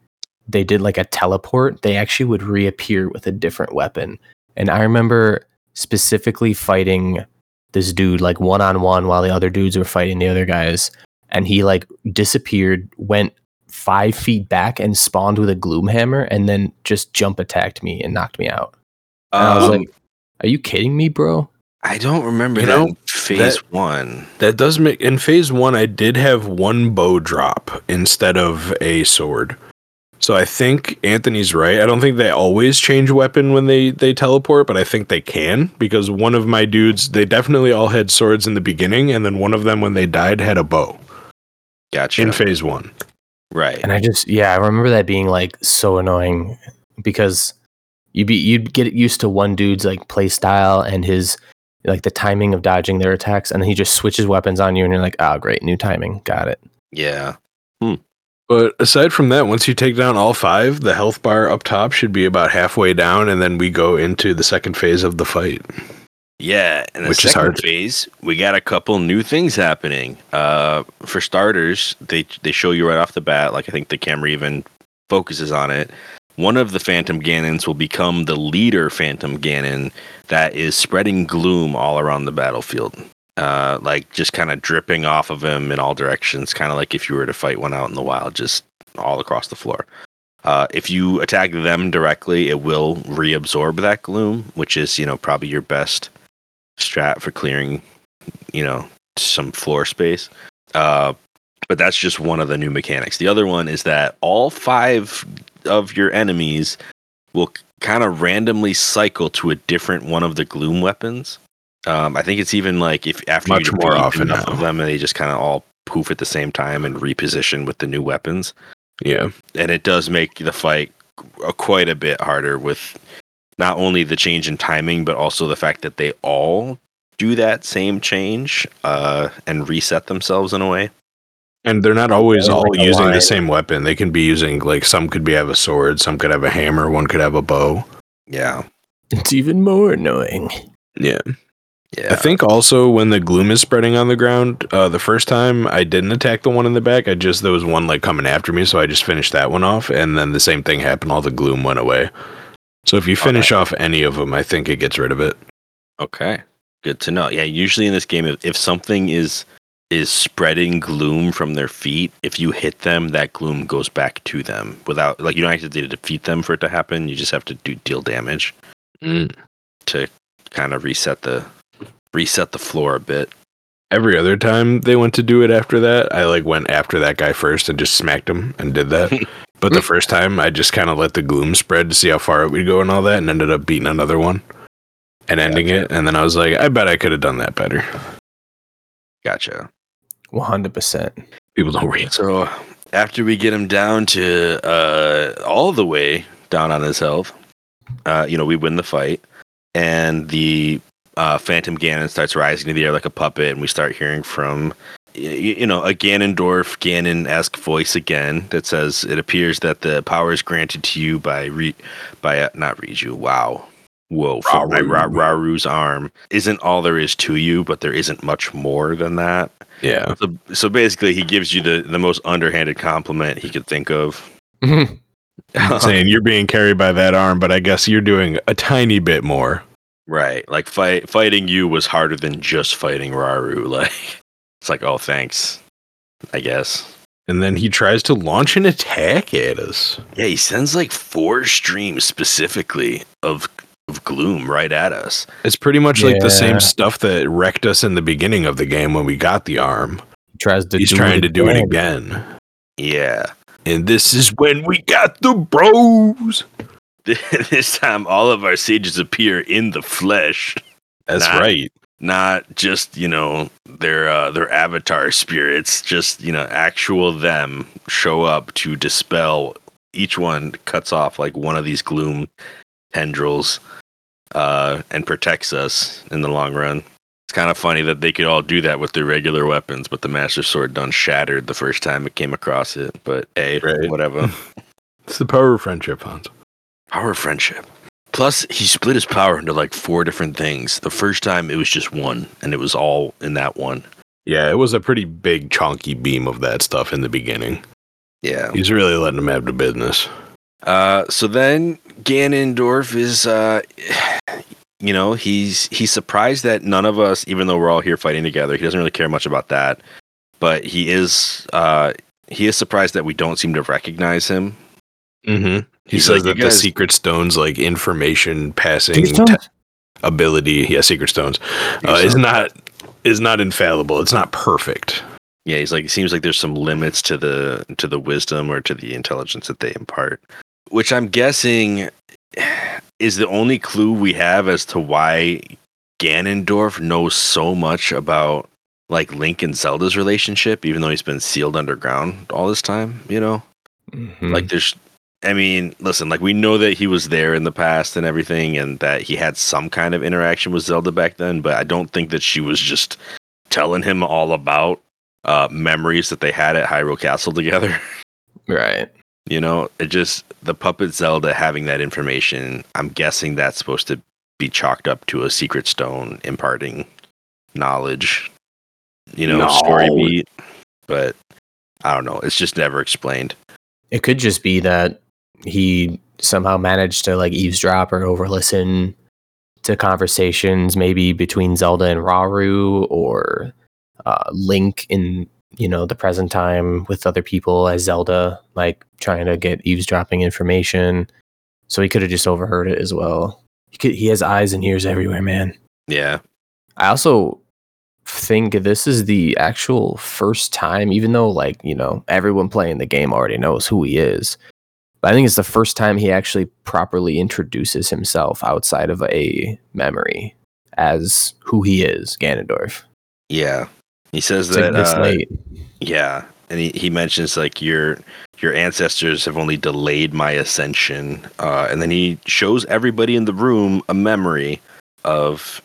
Speaker 1: they did like a teleport, they actually would reappear with a different weapon. And I remember specifically fighting this dude like one on one while the other dudes were fighting the other guys, and he like disappeared, went five feet back and spawned with a gloom hammer and then just jump attacked me and knocked me out. And I was
Speaker 2: Um,
Speaker 1: like, Are you kidding me, bro?
Speaker 2: I don't remember
Speaker 3: You
Speaker 2: that
Speaker 3: know,
Speaker 2: in phase
Speaker 3: that-
Speaker 2: one.
Speaker 3: that does make in phase one i did have one bow drop instead of a sword so i think anthony's right i don't think they always change weapon when they they teleport but i think they can because one of my dudes they definitely all had swords in the beginning and then one of them when they died had a bow
Speaker 2: Gotcha.
Speaker 3: in phase one
Speaker 2: right.
Speaker 1: And I just, yeah, I remember that being like so annoying because you'd be you'd get used to one dude's like play style and his like the timing of dodging their attacks, and then he just switches weapons on you, and you're like, oh great, new timing, got it.
Speaker 2: Yeah.
Speaker 3: But aside from that, once you take down all five, the health bar up top should be about halfway down, and then we go into the second phase of the fight.
Speaker 2: Yeah, and the
Speaker 3: Which is hard.
Speaker 2: phase, we got a couple new things happening. Uh, for starters, they they show you right off the bat, like I think the camera even focuses on it. One of the Phantom Ganons will become the leader Phantom Ganon that is spreading gloom all around the battlefield. Uh, like just kind of dripping off of him in all directions, kind of like if you were to fight one out in the wild, just all across the floor. Uh, if you attack them directly, it will reabsorb that gloom, which is you know probably your best strat for clearing, you know, some floor space. Uh, but that's just one of the new mechanics. The other one is that all five of your enemies will kind of randomly cycle to a different one of the gloom weapons. Um, I think it's even like if after
Speaker 3: Much
Speaker 2: you
Speaker 3: more often
Speaker 2: enough
Speaker 3: now.
Speaker 2: of them, they just kind of all poof at the same time and reposition with the new weapons
Speaker 3: Yeah.
Speaker 2: and it does make the fight quite a bit harder with not only the change in timing but also the fact that they all do that same change uh, and reset themselves in a way
Speaker 3: And they're not always all
Speaker 1: like
Speaker 3: using the same weapon. They can be using like some could be have a sword, some could have a hammer, one could have a bow.
Speaker 2: yeah
Speaker 1: It's even more annoying.
Speaker 3: Yeah.
Speaker 2: yeah
Speaker 3: I think also when the gloom is spreading on the ground, uh, the first time I didn't attack the one in the back. I just there was one like coming after me, so I just finished that one off, and then the same thing happened. All the gloom went away. So if you finish off any of them, I think it gets rid of it.
Speaker 2: okay good to know yeah usually in this game if, if something is is spreading gloom from their feet if you hit them that gloom goes back to them without like you don't have to defeat them for it to happen you just have to do deal damage mm. to kind of reset the reset the floor a bit.
Speaker 3: Every other time they went to do it after that, I like went after that guy first and just smacked him and did that. (laughs) but the first time, I just kind of let the gloom spread to see how far it would go and all that, and ended up beating another one and ending it. And then I was like, I bet I could have done that better.
Speaker 2: Gotcha.
Speaker 1: One hundred percent.
Speaker 3: People don't read.
Speaker 2: So after we get him down to uh, all the way down on his health, uh, you know, we win the fight, and the uh, Phantom Ganon starts rising to the air like a puppet, and we start hearing from. y- y- You know, a Ganondorf Ganon-esque voice again that says, "It appears that the power is granted to you by re, by uh, not Riju. Wow, whoa, from Rauru's arm isn't all there is to you, but there isn't much more than that."
Speaker 3: Yeah.
Speaker 2: So, so basically, he gives you the, the most underhanded compliment he could think of. Mm-hmm. (laughs)
Speaker 3: Saying you're being carried by that arm, but I guess you're doing a tiny bit more.
Speaker 2: right, like fight fighting you was harder than just fighting Rauru. (laughs) Like it's like, oh, thanks, I guess.
Speaker 3: And then he tries to launch an attack at us.
Speaker 2: Yeah, he sends like four streams specifically of of gloom right at us.
Speaker 3: It's pretty much like the same stuff that wrecked us in the beginning of the game when we got the arm.
Speaker 1: tries to.
Speaker 3: He's
Speaker 1: do
Speaker 3: trying
Speaker 1: it
Speaker 3: to do it
Speaker 1: again.
Speaker 3: again.
Speaker 2: Yeah.
Speaker 3: And this is when we got the bros. (laughs)
Speaker 2: this time, all of our sages appear in the flesh.
Speaker 3: That's
Speaker 2: Nah.
Speaker 3: right.
Speaker 2: not just you know their uh, their avatar spirits just you know actual them show up to dispel each one cuts off like one of these gloom tendrils uh, and protects us in the long run it's kind of funny that they could all do that with their regular weapons but the master sword done shattered the first time it came across it but hey
Speaker 3: Right.
Speaker 2: whatever (laughs)
Speaker 3: It's the power of friendship, Hans.
Speaker 2: power of friendship plus he split his power into like four different things the first time it was just one and it was all in that one
Speaker 3: Yeah, it was a pretty big, chunky beam of that stuff in the beginning.
Speaker 2: Yeah.
Speaker 3: He's really letting him have the business.
Speaker 2: Uh, so then Ganondorf is, uh, you know, he's he's surprised that none of us, even though we're all here fighting together, he doesn't really care much about that. But he is, uh, he is surprised that we don't seem to recognize him.
Speaker 3: Mm-hmm. He
Speaker 2: He's
Speaker 3: says
Speaker 2: like,
Speaker 3: that
Speaker 2: "You
Speaker 3: the secret stones, like information passing
Speaker 1: Secret
Speaker 3: te- ability, yeah, secret stones, uh, is not is not infallible. It's not perfect.
Speaker 2: Yeah, he's like, it seems like there's some limits to the to the wisdom or to the intelligence that they impart, which I'm guessing is the only clue we have as to why Ganondorf knows so much about like Link and Zelda's relationship, even though he's been sealed underground all this time. You know,
Speaker 1: Mhm.
Speaker 2: like there's I mean, listen, like we know that he was there in the past and everything, and that he had some kind of interaction with Zelda back then, but I don't think that she was just telling him all about uh, memories that they had at Hyrule Castle together. (laughs)
Speaker 1: Right.
Speaker 2: You know, it just the puppet Zelda having that information. I'm guessing that's supposed to be chalked up to a secret stone imparting knowledge. You know,
Speaker 3: No.
Speaker 2: story beat, but I don't know. It's just never explained.
Speaker 1: It could just be that he somehow managed to like eavesdrop or overlisten to conversations maybe between Zelda and Rauru or uh, Link in you know the present time with other people as Zelda like trying to get eavesdropping information. So he could have just overheard it as well. He could, he has eyes and ears everywhere, man.
Speaker 2: Yeah,
Speaker 1: I also think this is the actual first time, even though like you know everyone playing the game already knows who he is. But I think it's the first time he actually properly introduces himself outside of a memory as who he is, Ganondorf.
Speaker 2: yeah. He says
Speaker 1: It's
Speaker 2: that.
Speaker 1: this
Speaker 2: uh,
Speaker 1: late.
Speaker 2: Yeah, and he, he mentions like your your ancestors have only delayed my ascension, uh, and then he shows everybody in the room a memory of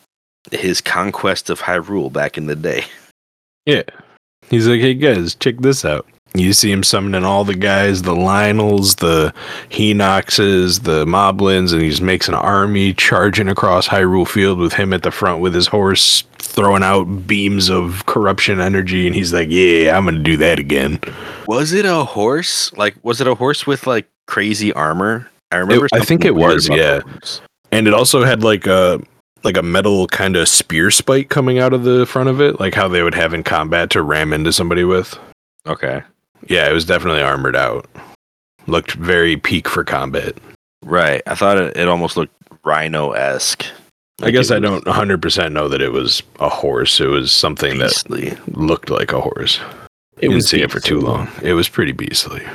Speaker 2: his conquest of Hyrule back in the day.
Speaker 3: Yeah. He's like, hey guys, check this out. You see him summoning all the guys, the Lynels, the Hinoxes, the Moblins, and he just makes an army charging across Hyrule Field with him at the front with his horse throwing out beams of corruption energy. And he's like, yeah, I'm going to do that again.
Speaker 2: Was it a horse? Like, was it a horse with like crazy armor? I remember.
Speaker 3: I think it was, yeah. And it also had like a like a metal kind of spear spike coming out of the front of it, like how they would have in combat to ram into somebody with.
Speaker 2: Okay,
Speaker 3: Yeah, it was definitely armored out. Looked very peak for combat.
Speaker 2: right. I thought it, it almost looked rhino esque.
Speaker 3: I guess I don't 100% know that it was a horse. It was something that looked like a horse.
Speaker 1: It
Speaker 3: Didn't
Speaker 1: was
Speaker 3: see it for too long. It was pretty beastly.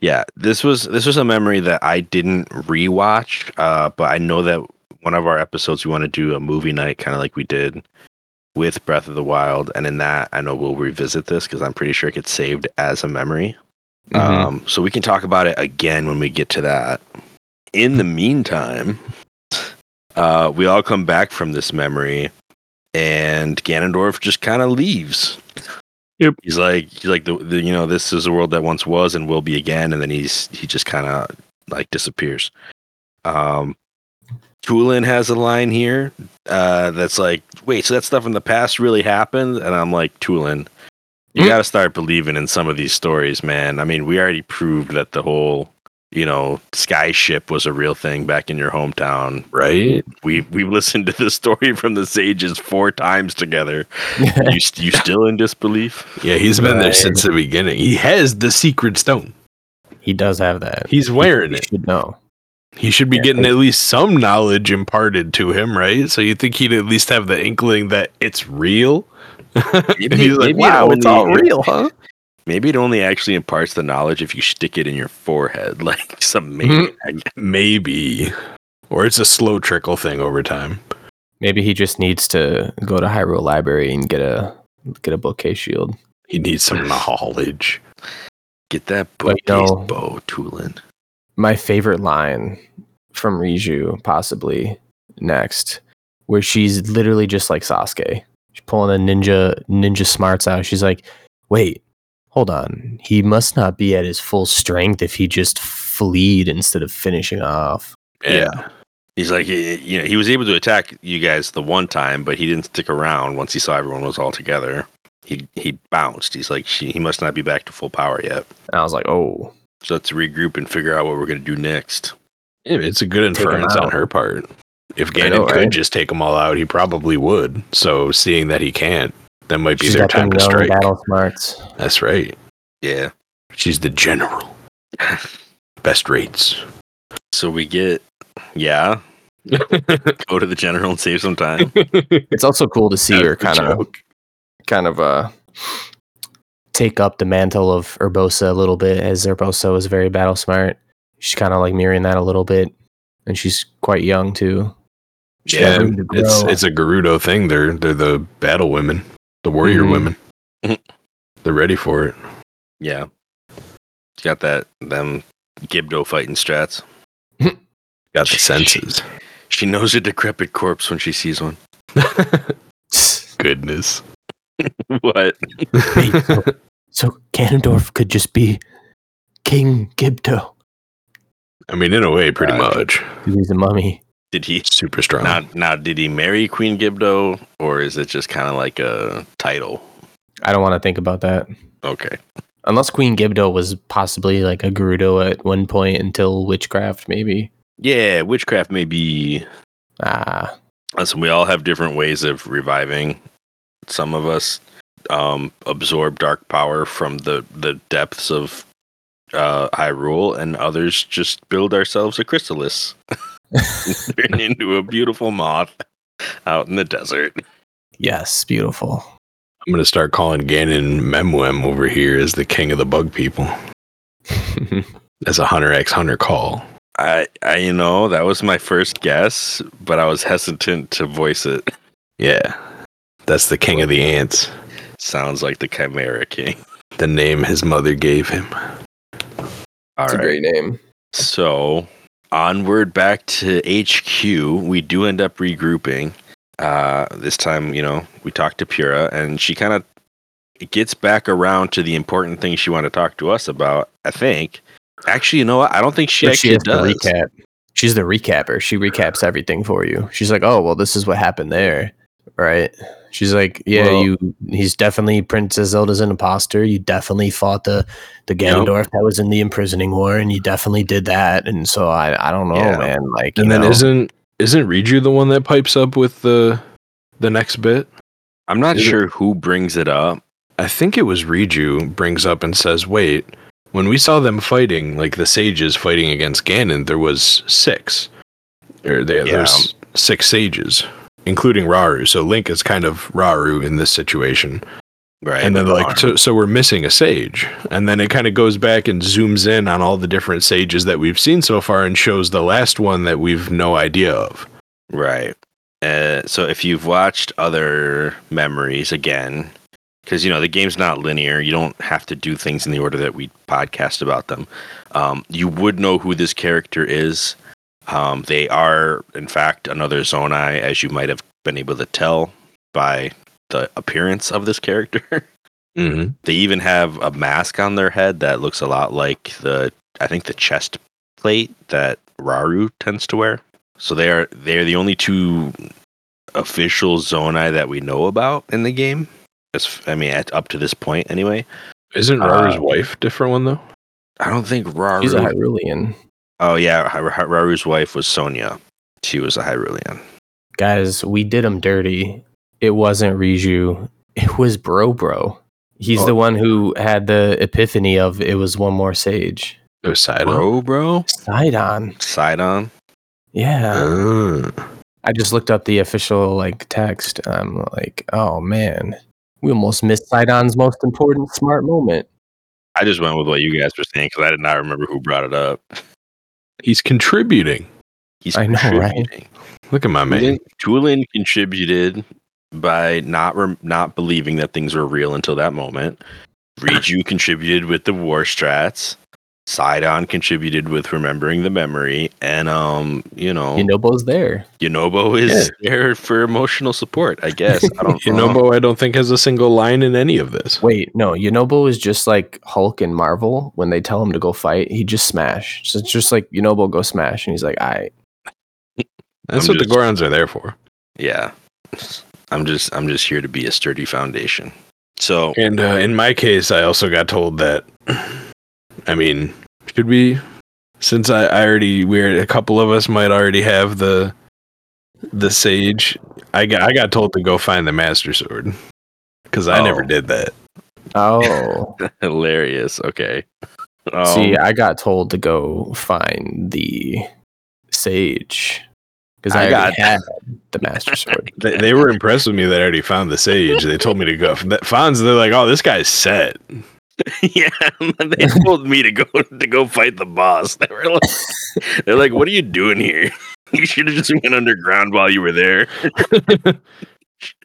Speaker 2: Yeah, this was this was a memory that I didn't rewatch, uh, but I know that one of our episodes we want to do a movie night, kind of like we did with Breath of the Wild, and in that I know we'll revisit this because I'm pretty sure it gets saved as a memory.
Speaker 1: Mhm.
Speaker 2: Um, so we can talk about it again when we get to that. In the meantime, uh, we all come back from this memory, and Ganondorf just kind of leaves.
Speaker 3: Yep.
Speaker 2: He's like, he's like the, the you know this is a world that once was and will be again, and then he's he just kind of like disappears. Um, Tulin has a line here uh, that's like, wait, so that stuff in the past really happened? And I'm like, Tulin, you
Speaker 3: Hmm?
Speaker 2: got to start believing in some of these stories, man. I mean, we already proved that the whole, you know, sky ship was a real thing back in your hometown.
Speaker 3: Right?
Speaker 2: We we've listened to the story from the sages four times together. (laughs) you you still in disbelief?
Speaker 3: Yeah, he's been there since the beginning. He has the secret stone.
Speaker 1: he does have that.
Speaker 3: He's wearing
Speaker 1: You
Speaker 3: it.
Speaker 1: should know.
Speaker 3: He should be
Speaker 1: Yeah,
Speaker 3: getting at least some knowledge imparted to him, right? So you think he'd at least have the inkling that it's real? (laughs) and he's like,
Speaker 2: maybe it
Speaker 3: wow, it's all real, huh? (laughs)
Speaker 2: Maybe it only actually imparts the knowledge if you stick it in your forehead, (laughs) like some
Speaker 3: Mhm. Maybe. Or it's a slow trickle thing over time.
Speaker 1: Maybe he just needs to go to Hyrule Library and get a get a bookcase shield.
Speaker 3: He needs some (sighs) knowledge.
Speaker 2: Get that
Speaker 1: But, you
Speaker 2: bookcase
Speaker 1: know-
Speaker 2: bow, Tulin.
Speaker 1: My favorite line from Riju, possibly next, where she's literally just like Sasuke. She's pulling the ninja ninja smarts out. She's like, "Wait, hold on. He must not be at his full strength if he just fleed instead of finishing off."
Speaker 2: Yeah. He's like, y- you know, he was able to attack you guys the one time, but he didn't stick around once he saw everyone was all together. He he bounced. He's like, she, he must not be back to full power yet.
Speaker 1: And I was like, "Oh,
Speaker 2: So let's regroup and figure out what we're gonna do next.
Speaker 3: Yeah, It's a good inference on her part. If
Speaker 1: I
Speaker 3: Ganon
Speaker 1: know,
Speaker 3: could
Speaker 1: right?
Speaker 3: just take them all out, he probably would. So seeing that he can't, that might be
Speaker 1: she's
Speaker 3: their
Speaker 1: got them
Speaker 3: time to
Speaker 1: young
Speaker 3: strike.
Speaker 1: battle smarts."
Speaker 3: That's right.
Speaker 2: Yeah.
Speaker 3: She's the general. (laughs) Best rates.
Speaker 2: So we get, yeah, (laughs) go to the general and save some time. (laughs)
Speaker 1: It's also cool to see
Speaker 3: That's
Speaker 1: her
Speaker 3: the
Speaker 1: kind of kind of uh take up the mantle of Urbosa a little bit as Urbosa is very battle smart. She's kind of like mirroring that a little bit, and she's quite young too. She's
Speaker 3: Yeah,
Speaker 1: to
Speaker 3: it's it's a Gerudo thing. They're they're the battle women, the warrior
Speaker 1: Mhm.
Speaker 3: women.
Speaker 2: Mhm.
Speaker 3: They're ready for it.
Speaker 2: Yeah. she's got that them Gibdo fighting strats. (laughs)
Speaker 3: Got the senses.
Speaker 2: She knows a decrepit corpse when she sees one. (laughs)
Speaker 3: Goodness. (laughs)
Speaker 2: what?
Speaker 1: So Ganondorf could just be King Gibdo.
Speaker 3: I mean, in a way, pretty
Speaker 2: Uh,
Speaker 3: much.
Speaker 1: He's a mummy.
Speaker 2: Did he
Speaker 3: Super strong.
Speaker 2: now? Now, did he marry Queen Gibdo, or is it just kind of like a title?
Speaker 1: I don't want to think about that.
Speaker 2: Okay.
Speaker 1: Unless Queen Gibdo was possibly like a Gerudo at one point until witchcraft, maybe.
Speaker 2: Yeah, witchcraft may be.
Speaker 1: Ah,
Speaker 2: Listen, we all have different ways of reviving. Some of us um, absorb dark power from the the depths of uh, Hyrule, and others just build ourselves a chrysalis, (laughs) (laughs) turn into a beautiful moth out in the desert.
Speaker 1: yes, beautiful.
Speaker 3: I'm gonna start calling Ganon Meruem over here as the king of the bug people. (laughs) As a Hunter X Hunter call.
Speaker 2: I, I, you know, that was my first guess, but I was hesitant to voice it.
Speaker 3: Yeah. That's the king of the ants.
Speaker 2: Sounds like the Chimera King.
Speaker 3: The name his mother gave him.
Speaker 2: All right.
Speaker 1: Great name.
Speaker 2: So onward back to HQ, we do end up regrouping. Uh, this time, you know, we talked to Purah, and she kind of gets back around to the important thing she wanted to talk to us about. I think. Actually, you know what? I don't think she
Speaker 1: But
Speaker 2: actually
Speaker 1: she has
Speaker 2: does.
Speaker 1: the recap. She's the recapper. She recaps everything for you. She's like, "Oh, well, this is what happened there." Right? She's like, "Yeah,
Speaker 3: Well-
Speaker 1: you he's definitely Princess Zelda's an imposter. You definitely fought the the
Speaker 3: Yep.
Speaker 1: Ganondorf that was in the imprisoning war and you definitely did that." And so I I don't know,
Speaker 2: Yeah.
Speaker 1: man. Like,
Speaker 3: And then
Speaker 1: know,
Speaker 3: isn't isn't Riju the one that pipes up with the the next bit?
Speaker 2: I'm not
Speaker 3: Is it-
Speaker 2: sure who brings it up.
Speaker 3: I think it was Riju brings up and says, "Wait, when we saw them fighting, like the sages fighting against Ganon, there was six, or there,
Speaker 2: Yeah.
Speaker 3: there's six sages, including Rauru. So Link is kind of Rauru in this situation,
Speaker 2: Right.
Speaker 3: and then
Speaker 2: the
Speaker 3: like so, so we're missing a sage, and then it kind of goes back and zooms in on all the different sages that we've seen so far, and shows the last one that we've no idea of.
Speaker 2: Right. Uh, so if you've watched other memories again, because you know the game's not linear, you don't have to do things in the order that we podcast about them. Um, you would know who this character is. Um, they are, in fact, another Zonai, as you might have been able to tell by the appearance of this character. (laughs)
Speaker 3: Mm-hmm.
Speaker 2: they even have a mask on their head that looks a lot like the, I think, the chest plate that Rauru tends to wear. So they are they are the only two official Zonai that we know about in the game. As I mean, at, up to this point, anyway.
Speaker 3: Isn't Rauru's
Speaker 2: Uh,
Speaker 3: wife different one though?
Speaker 2: I don't think Rauru.
Speaker 1: she's a Hyrulean.
Speaker 2: Oh yeah, Hy- Hy- Rauru's wife was Sonia. She was a Hyrulean.
Speaker 1: Guys, we did him dirty. It wasn't Riju. It was Bro Bro. He's
Speaker 3: Oh.
Speaker 1: the one who had the epiphany of it was one more sage.
Speaker 3: It was Sidon.
Speaker 2: Bro, bro,
Speaker 1: Sidon.
Speaker 2: Sidon.
Speaker 1: Yeah.
Speaker 3: Ah.
Speaker 1: I just looked up the official like text. I'm like, oh man, we almost missed Sidon's most important smart moment.
Speaker 2: I just went with what you guys were saying because I did not remember who brought it up.
Speaker 3: He's contributing.
Speaker 2: He's
Speaker 1: I know, right?
Speaker 2: contributing.
Speaker 3: Look at my man.
Speaker 2: Tulin, Tulin contributed by not rem- not believing that things were real until that moment. (clears throat) Riju contributed with the war strats. Sidon contributed with remembering the memory, and um, you know,
Speaker 1: Yunobo's there.
Speaker 2: Yunobo is there for emotional support. I guess I don't (laughs) know.
Speaker 3: Yunobo, I don't think has a single line in any of this.
Speaker 1: Wait, no, Yunobo is just like Hulk and Marvel when they tell him to go fight, he just smash. So it's just like Yunobo go smash, and he's like, I
Speaker 3: That's
Speaker 2: I'm
Speaker 3: what
Speaker 2: just-
Speaker 3: the Gorons are there for.
Speaker 2: Yeah, I'm just I'm just here to be a sturdy foundation. So
Speaker 3: And uh, in my case, I also got told that. I mean, should we? Since I, I already, we're a couple of us might already have the the sage. I got I got told to go find the master sword because I never
Speaker 2: Oh.
Speaker 3: did that.
Speaker 1: oh. (laughs)
Speaker 2: hilarious. Okay. Um,
Speaker 1: See, I got told to go find the sage because I,
Speaker 2: I got-
Speaker 1: had the master sword. (laughs)
Speaker 3: They, they were impressed with me that I already found the sage. They told me to go. That Fonz, they're like, "Oh, this guy's set." (laughs)
Speaker 2: yeah, (laughs) they told me to go to go fight the boss. They were like, they're like, "What are you doing here? (laughs) You should have just went underground while you were there."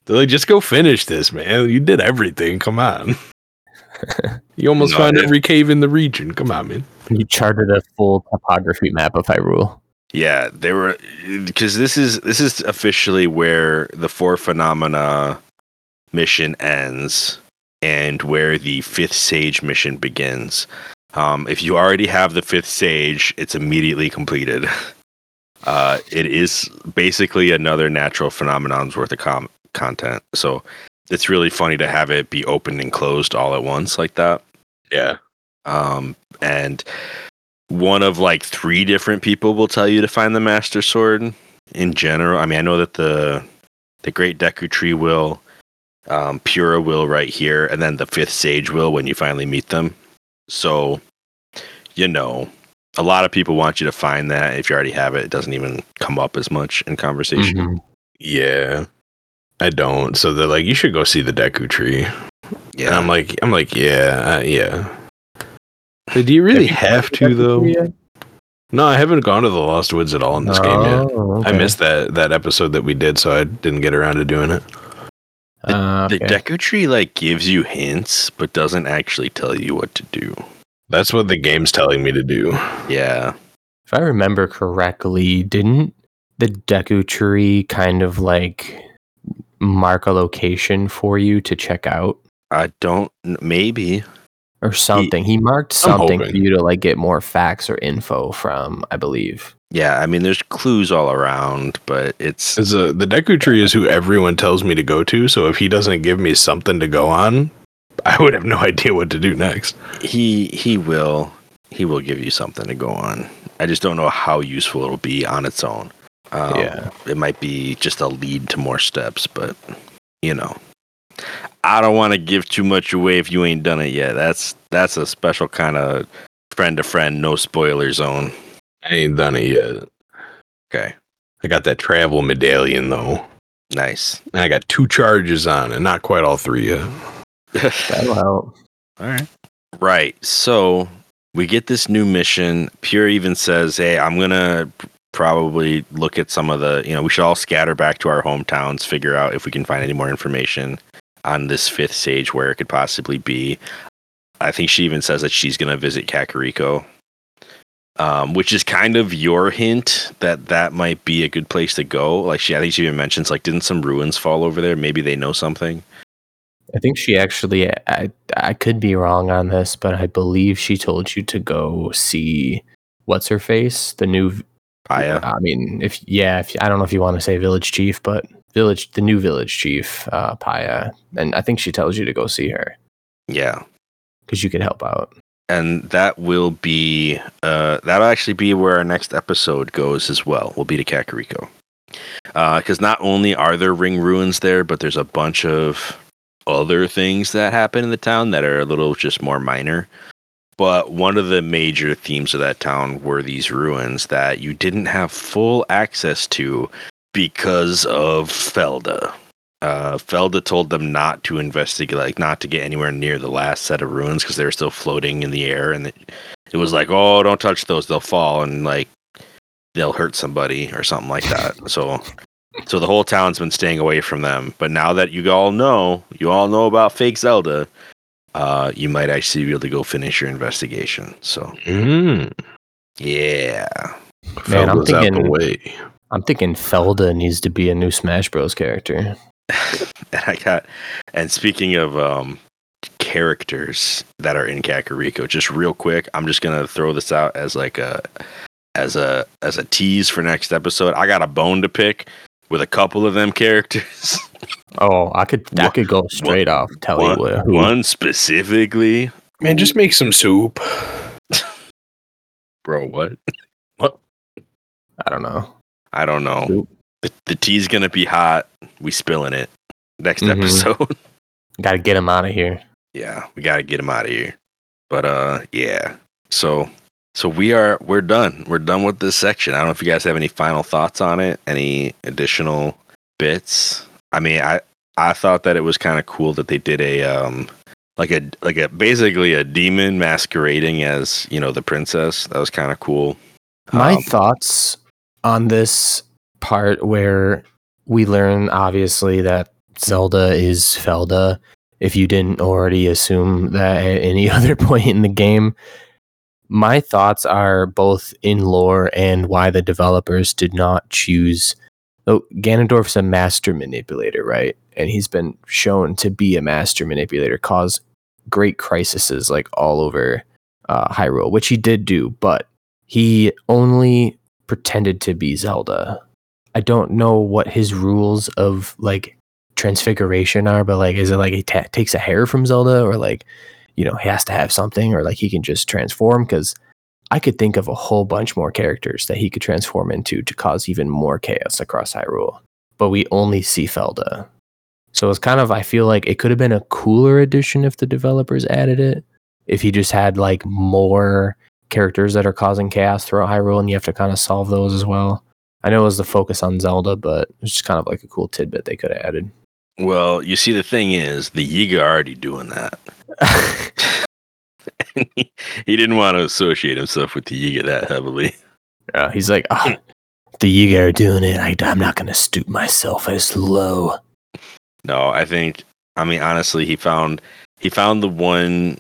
Speaker 3: They're like, "Just go finish this, man. You did everything. Come on." You almost
Speaker 2: No,
Speaker 3: found every cave in the region. Come on, man.
Speaker 1: you charted a full topography map of Hyrule.
Speaker 2: Yeah, they were because this is this is officially where the four phenomena mission ends and where the fifth sage mission begins. Um, if you already have the fifth sage, it's immediately completed. (laughs) Uh, it is basically another natural phenomenon's worth of com- content. So it's really funny to have it be opened and closed all at once like that.
Speaker 3: Yeah.
Speaker 2: Um, and one of like three different people will tell you to find the master sword in general. I mean, I know that the the Great Deku Tree will, um, Purah will right here, and then the Fifth Sage will when you finally meet them. So, you know, a lot of people want you to find that. If you already have it, it doesn't even come up as much in conversation.
Speaker 1: Mhm.
Speaker 3: Yeah. I don't. So they're like, you should go see the Deku tree.
Speaker 2: Yeah,
Speaker 3: And I'm like, I'm like, yeah, uh, yeah. But do you really have to though? No, I haven't gone to the Lost Woods at all in this game yet.
Speaker 1: Oh,
Speaker 3: I missed that that episode that we did, so I didn't get around to doing it.
Speaker 1: Uh,
Speaker 2: the
Speaker 1: okay.
Speaker 2: Deku Tree like gives you hints, but doesn't actually tell you what to do.
Speaker 3: That's what the game's telling me to do.
Speaker 2: Yeah,
Speaker 1: If I remember correctly, didn't the Deku Tree kind of like mark a location for you to check out
Speaker 2: I don't. Maybe
Speaker 1: or something? He, marked something for you to like get more facts or info from, I believe.
Speaker 2: Yeah, I mean, there's clues all around, but it's
Speaker 3: uh, the Deku Tree is who everyone tells me to go to. So if he doesn't give me something to go on, I would have no (laughs) idea what to do next.
Speaker 2: he he will he will give you something to go on. I just don't know how useful it'll be on its own. Um,
Speaker 1: Yeah.
Speaker 2: it might be just a lead to more steps, but you know, I don't want to give too much away if you ain't done it yet. That's that's a special kind of friend to friend, no spoiler zone.
Speaker 3: I ain't done it yet.
Speaker 2: Okay,
Speaker 3: I got that travel medallion though.
Speaker 2: nice.
Speaker 3: And I got two charges on it, not quite all three yet. (laughs)
Speaker 1: That'll help.
Speaker 2: All right. Right. So we get this new mission. Purah even says, "Hey, I'm gonna probably look at some of the. You know, we should all scatter back to our hometowns, figure out if we can find any more information on this fifth stage where it could possibly be." I think she even says that she's gonna visit Kakariko, um, which is kind of your hint that that might be a good place to go. Like she, I think she even mentions like, didn't some ruins fall over there? Maybe they know something.
Speaker 1: I think she actually, I, I could be wrong on this, but I believe she told you to go see what's her face, the new.
Speaker 2: Aya.
Speaker 1: I mean, if yeah, if I don't know if you want to say village chief, but village, the new village chief, uh, Paya, and I think she tells you to go see her
Speaker 2: Yeah.
Speaker 1: because you could help out.
Speaker 2: And that will be uh, that'll actually be where our next episode goes as well. Will be to Kakariko, because not only are there ring ruins there, but there's a bunch of other things that happen in the town that are a little just more minor. But one of the major themes of that town were these ruins that you didn't have full access to because of Felda. Uh, Felda told them not to investigate, like not to get anywhere near the last set of ruins because they were still floating in the air, and it, it was like, oh, don't touch those; they'll fall and like they'll hurt somebody or something like that. so, so the whole town's been staying away from them. But now that you all know, you all know about fake Zelda, uh, you might actually be able to go finish your investigation. So,
Speaker 3: Mm.
Speaker 2: yeah,
Speaker 1: Man, I'm
Speaker 3: Felda's out the
Speaker 1: thinking-
Speaker 3: way.
Speaker 1: I'm thinking Felda needs to be a new Smash Bros. character. (laughs)
Speaker 2: and I got. And speaking of um, characters that are in Kakariko, just real quick, I'm just gonna throw this out as like a as a as a tease for next episode. I got a bone to pick with a couple of them characters. (laughs)
Speaker 1: Oh, I could I
Speaker 2: One-
Speaker 1: could go straight off. Tell
Speaker 2: one-
Speaker 1: you what, who.
Speaker 2: One specifically,
Speaker 3: Man, just make some soup. (laughs)
Speaker 2: bro. What? What?
Speaker 1: I don't know.
Speaker 2: I don't know.
Speaker 1: Soup.
Speaker 2: The, the tea's gonna be hot. We spilling it next
Speaker 1: Mhm.
Speaker 2: episode. (laughs)
Speaker 1: Got to get him out of here.
Speaker 2: yeah, we gotta get him out of here. But uh, yeah. So so we are we're done. We're done with this section. I don't know if you guys have any final thoughts on it. Any additional bits? I mean, I I thought that it was kind of cool that they did a um like a like a basically a demon masquerading as you know the princess. That was kind of cool.
Speaker 1: My
Speaker 2: Um,
Speaker 1: thoughts on this part where we learn obviously that Zelda is Felda if you didn't already assume that at any (laughs) other point in the game. My thoughts are both in lore and why the developers did not choose. Oh, Ganondorf's a master manipulator, right? And he's been shown to be a master manipulator, cause great crises like all over uh, Hyrule, which he did do, but he only pretended to be Zelda. I don't know what his rules of like transfiguration are, but like, is it like he ta- takes a hair from Zelda, or like, you know, he has to have something, or like he can just transform? Because I could think of a whole bunch more characters that he could transform into to cause even more chaos across Hyrule. But we only see Felda. So it's kind of, I feel like it could have been a cooler addition if the developers added it. If he just had like more characters that are causing chaos throughout Hyrule and you have to kind of solve those as well. I know it was the focus on Zelda, but it's just kind of like a cool tidbit they could have added.
Speaker 2: Well, you see, the thing is, the Yiga are already doing that. (laughs) he didn't want to associate himself with the Yiga that heavily.
Speaker 1: Yeah, he's like, "Ah, the Yiga are doing it. I, I'm not going to stoop myself as low.
Speaker 2: No, I think. I mean, honestly, he found he found the one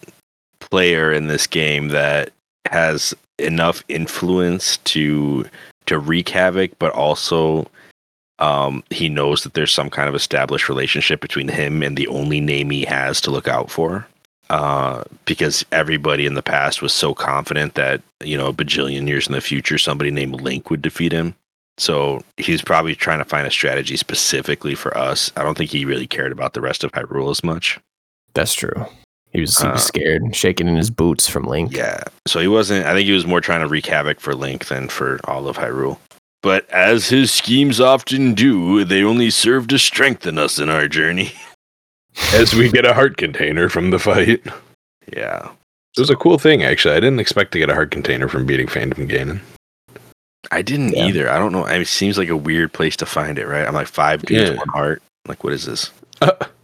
Speaker 2: player in this game that has enough influence to to wreak havoc, but also um, he knows that there's some kind of established relationship between him and the only name he has to look out for. Uh, because everybody in the past was so confident that you know a bajillion years in the future somebody named Link would defeat him. So he's probably trying to find a strategy specifically for us. I don't think he really cared about the rest of Hyrule as much.
Speaker 1: That's true. He was, super
Speaker 2: Uh,
Speaker 1: scared, shaking in his boots from Link.
Speaker 2: Yeah. So he wasn't. I think he was more trying to wreak havoc for Link than for all of Hyrule. But as his schemes often do, they only serve to strengthen us in our journey. (laughs)
Speaker 3: As we get a heart container from the fight.
Speaker 2: Yeah.
Speaker 3: It was a cool thing, actually. I didn't expect to get a heart container from beating Phantom Ganon.
Speaker 2: I didn't
Speaker 1: Yeah.
Speaker 2: either. I don't know. I mean, it seems like a weird place to find it, right? I'm like five dudes,
Speaker 3: Yeah.
Speaker 2: one heart. Like, what is this?
Speaker 3: Uh, (laughs)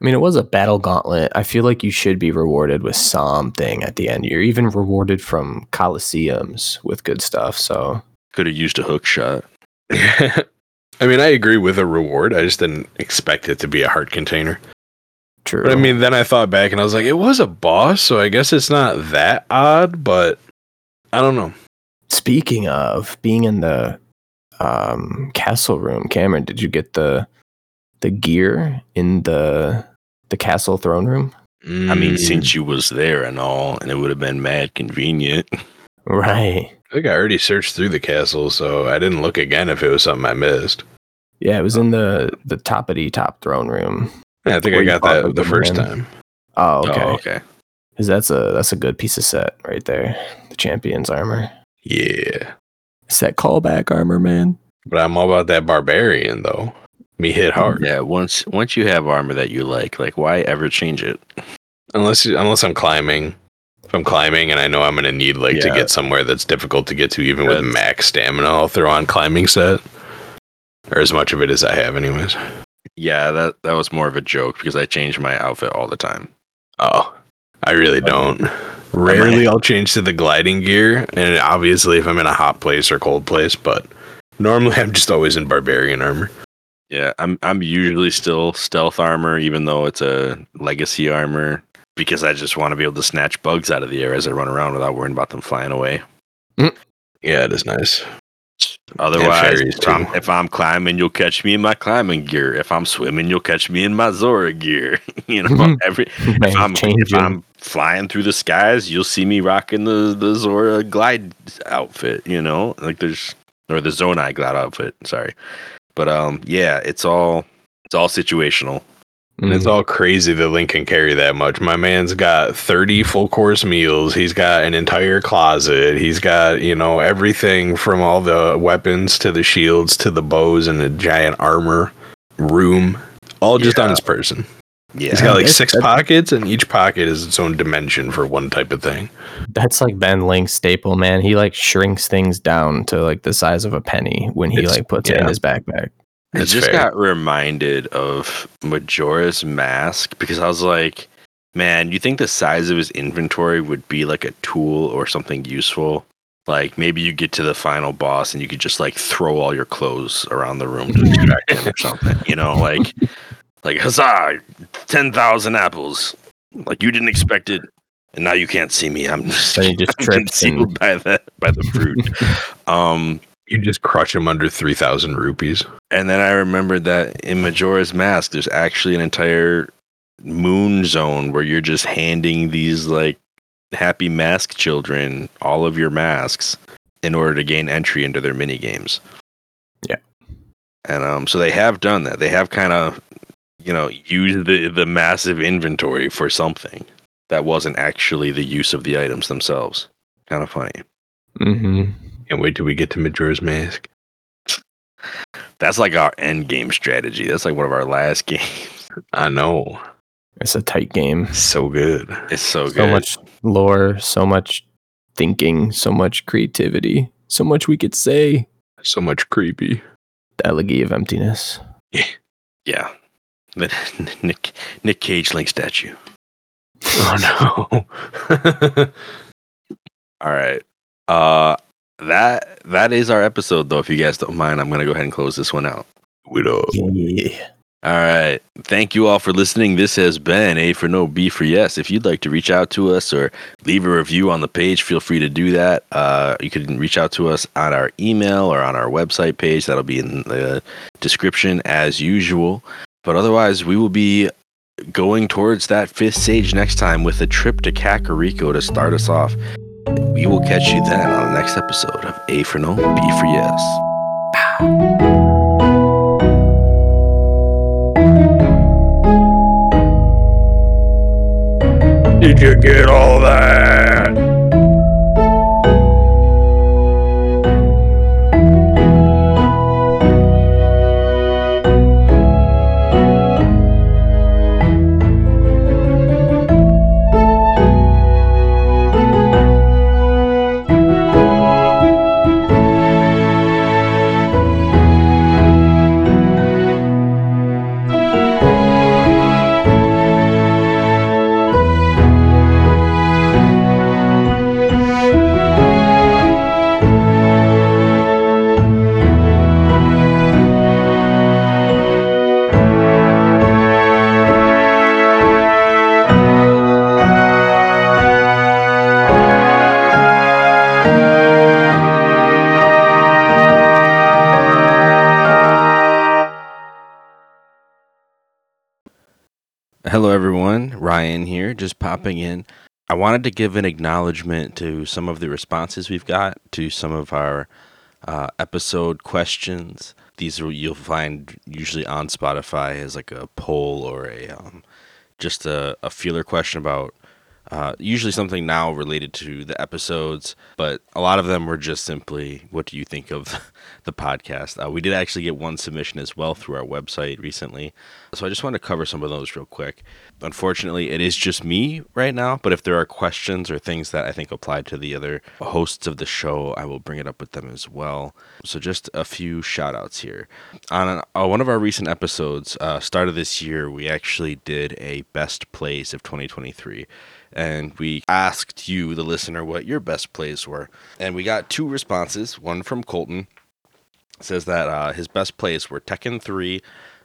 Speaker 1: I mean, it was a battle gauntlet. I feel like you should be rewarded with something at the end. You're even rewarded from coliseums with good stuff. So
Speaker 2: Could have used a hook shot. (laughs)
Speaker 3: I mean, I agree with a reward. I just didn't expect it to be a heart container.
Speaker 1: true.
Speaker 3: But I mean, then I thought back and I was like, it was a boss, so I guess it's not that odd, but I don't know.
Speaker 1: speaking of being in the um, castle room, Cameron, did you get the the gear in the the castle throne room?
Speaker 2: I mean,
Speaker 3: Mm,
Speaker 2: since you was there and all, and it would have been mad convenient. (laughs)
Speaker 1: Right.
Speaker 3: I think I already searched through the castle, so I didn't look again if it was something I missed.
Speaker 1: Yeah, it was in the the toppity top throne room.
Speaker 3: Yeah, I think I got that the
Speaker 1: the
Speaker 3: first
Speaker 1: man.
Speaker 3: time.
Speaker 1: Oh, okay.
Speaker 2: Oh, okay.
Speaker 1: Because that's a that's a good piece of set right there. The champion's armor.
Speaker 3: Yeah.
Speaker 1: Set callback armor, man.
Speaker 3: But I'm all about that barbarian, though. Me hit hard.
Speaker 2: Yeah. Once once you have armor that you like, like why ever change it?
Speaker 3: Unless unless I'm climbing. If I'm climbing and I know I'm gonna need like to get somewhere that's difficult to get to, even with max stamina, I'll throw on climbing set. Or as much of it as I have, anyways.
Speaker 2: Yeah, that that was more of a joke because I change my outfit all the time.
Speaker 3: Oh, I really don't. Rarely I'll change to the gliding gear, and obviously if I'm in a hot place or cold place, but normally I'm just always in barbarian armor.
Speaker 2: Yeah, I'm I'm usually still stealth armor, even though it's a legacy armor, because I just want to be able to snatch bugs out of the air as I run around without worrying about them flying away. Hmm.
Speaker 3: Yeah, it is nice.
Speaker 2: Otherwise, if I'm, if I'm climbing, you'll catch me in my climbing gear. If I'm swimming, you'll catch me in my Zora gear. (laughs) you know, (laughs) every (laughs) if I'm
Speaker 1: change
Speaker 2: if I'm flying through the skies, you'll see me rocking the the Zora glide outfit. You know, like there's or the Zonai glide outfit. Sorry, but um, yeah, it's all it's all situational.
Speaker 3: And it's all crazy that Link can carry that much. My man's got 30 full course meals. He's got an entire closet. He's got, you know, everything from all the weapons to the shields to the bows and the giant armor room, all just on
Speaker 2: Yeah.
Speaker 3: his person.
Speaker 2: Yeah,
Speaker 3: He's got like
Speaker 1: it's-
Speaker 3: six
Speaker 1: that-
Speaker 3: pockets, and each pocket is its own dimension for one type of thing.
Speaker 1: That's like Ben Link's staple, man. He like shrinks things down to like the size of a penny when he
Speaker 3: It's-
Speaker 1: like puts it in his backpack.
Speaker 2: I just
Speaker 3: fair.
Speaker 2: got reminded of Majora's Mask because I was like, man, you think the size of his inventory would be like a tool or something useful? Like maybe you get to the final boss and you could just like throw all your clothes around the room to distract him or something, you know? Like Like huzzah, ten thousand apples. Like you didn't expect it, and now you can't see me. I'm just,
Speaker 1: Then just (laughs)
Speaker 2: I'm
Speaker 1: trips and-
Speaker 2: concealed by the by the fruit. (laughs) um,
Speaker 3: You just crush him under 3,000 rupees.
Speaker 2: and then I remembered that in Majora's Mask, there's actually an entire moon zone where you're just handing these like happy mask children all of your masks in order to gain entry into their mini games.
Speaker 1: Yeah.
Speaker 2: And um, so they have done that. They have kind of, you know, use the the massive inventory for something that wasn't actually the use of the items themselves. Kind of funny.
Speaker 1: Mm-hmm.
Speaker 3: Can't wait till we get to Majora's Mask.
Speaker 2: That's like our end game strategy. That's like one of our last (laughs) games.
Speaker 3: I know.
Speaker 1: It's a tight game.
Speaker 3: So good.
Speaker 2: It's so good.
Speaker 1: So much lore, so much thinking, so much creativity, so much we could say.
Speaker 3: So much creepy.
Speaker 1: The elegy of emptiness.
Speaker 2: Yeah. The Nick Nick Cage Link statue.
Speaker 3: Oh no. (laughs)
Speaker 2: All right. Uh that that is our episode though. If you guys don't mind, I'm gonna go ahead and close this one out.
Speaker 3: we don't.
Speaker 1: Yeah.
Speaker 2: All right. Thank you all for listening. This has been A for No, B for Yes. If you'd like to reach out to us or leave a review on the page, feel free to do that. Uh, you can reach out to us on our email or on our website page. That'll be in the description as usual. But otherwise, we will be going towards that fifth stage next time with a trip to Kakariko to start us off. We will catch you then on the next episode of A for No, B for Yes.
Speaker 3: Did you get all that?
Speaker 2: Ryan here, just popping in. I wanted to give an acknowledgement to some of the responses we've got to some of our uh, episode questions. These are you'll find usually on Spotify as like a poll or a um, just a, a feeler question about uh, usually something now related to the episodes, but a lot of them were just simply, what do you think of (laughs) the podcast? Uh, we did actually get one submission as well through our website recently. So I just want to cover some of those real quick. Unfortunately, it is just me right now, but if there are questions or things that I think apply to the other hosts of the show, I will bring it up with them as well. So just a few shout outs here. On uh, one of our recent episodes, uh, start of this year, we actually did a best plays of 2023 and we asked you, the listener, what your best plays were. And we got two responses. One from Colton says that uh, his best plays were Tekken 3,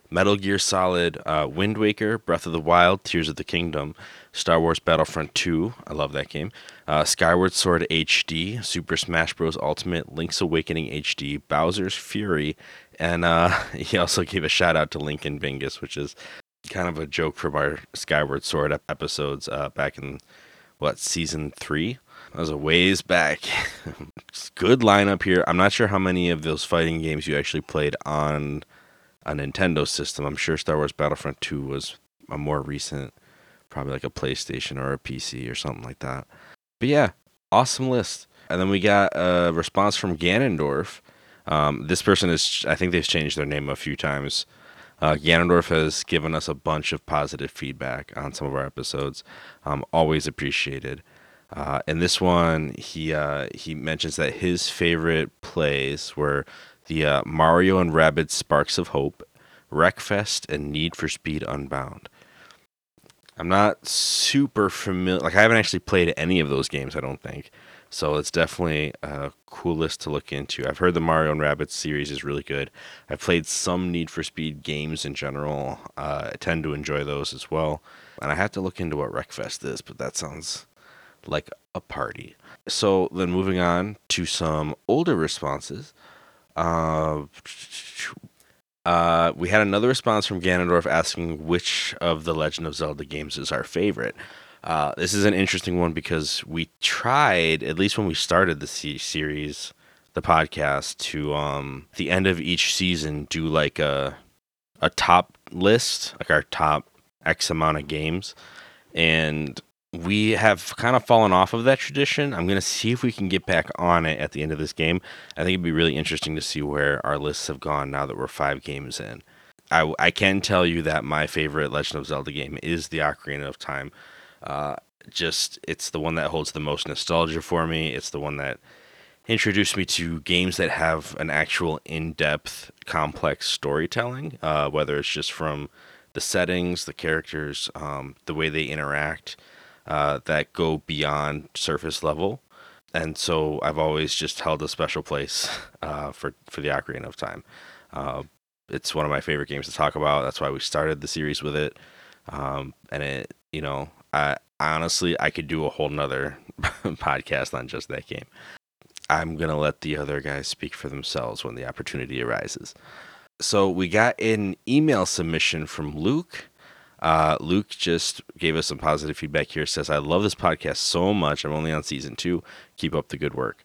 Speaker 2: Metal Gear Solid, uh, Wind Waker, Breath of the Wild, Tears of the Kingdom, Star Wars Battlefront 2. I love that game. Uh, Skyward Sword HD, Super Smash Bros. Ultimate, Link's Awakening HD, Bowser's Fury, and uh, (laughs) he also gave a shout out to Lincoln Bingus, which is kind of a joke from our Skyward Sword ep- episodes uh, back in what season three. That was a ways back. (laughs) Good lineup here. I'm not sure how many of those fighting games you actually played on a Nintendo system. I'm sure Star Wars Battlefront 2 was a more recent, probably like a PlayStation or a PC or something like that. But yeah, awesome list. And then we got a response from Ganondorf. Um, this person is, I think they've changed their name a few times. Uh, Ganondorf has given us a bunch of positive feedback on some of our episodes. Um, always appreciated. Uh, and this one, he uh, he mentions that his favorite plays were the uh, Mario and Rabbids Sparks of Hope, Wreckfest, and Need for Speed Unbound. I'm not super familiar. Like I haven't actually played any of those games. I don't think. So it's definitely a cool list to look into. I've heard the Mario and Rabbids series is really good. I've played some Need for Speed games in general. Uh, I tend to enjoy those as well. And I have to look into what Wreckfest is, but that sounds like a party. So then moving on to some older responses. Uh, uh, we had another response from Ganondorf asking which of the Legend of Zelda games is our favorite. Uh, this is an interesting one because we tried, at least when we started the series, the podcast, to um, the end of each season do like a a top list, like our top X amount of games, and we have kind of fallen off of that tradition. I'm going to see if we can get back on it at the end of this game. I think it'd be really interesting to see where our lists have gone now that we're five games in. I, I can tell you that my favorite Legend of Zelda game is the Ocarina of Time. Uh, just it's the one that holds the most nostalgia for me. It's the one that introduced me to games that have an actual in-depth, complex storytelling. Uh, whether it's just from the settings, the characters, um, the way they interact, uh, that go beyond surface level. And so I've always just held a special place (laughs) uh, for for the Ocarina of Time. Uh, it's one of my favorite games to talk about. That's why we started the series with it. Um, and it, you know, I honestly I could do a whole nother (laughs) podcast on just that game. I'm gonna let the other guys speak for themselves when the opportunity arises. So we got an email submission from Luke. Uh, Luke just gave us some positive feedback here. Says, "I love this podcast so much. I'm only on season two. Keep up the good work."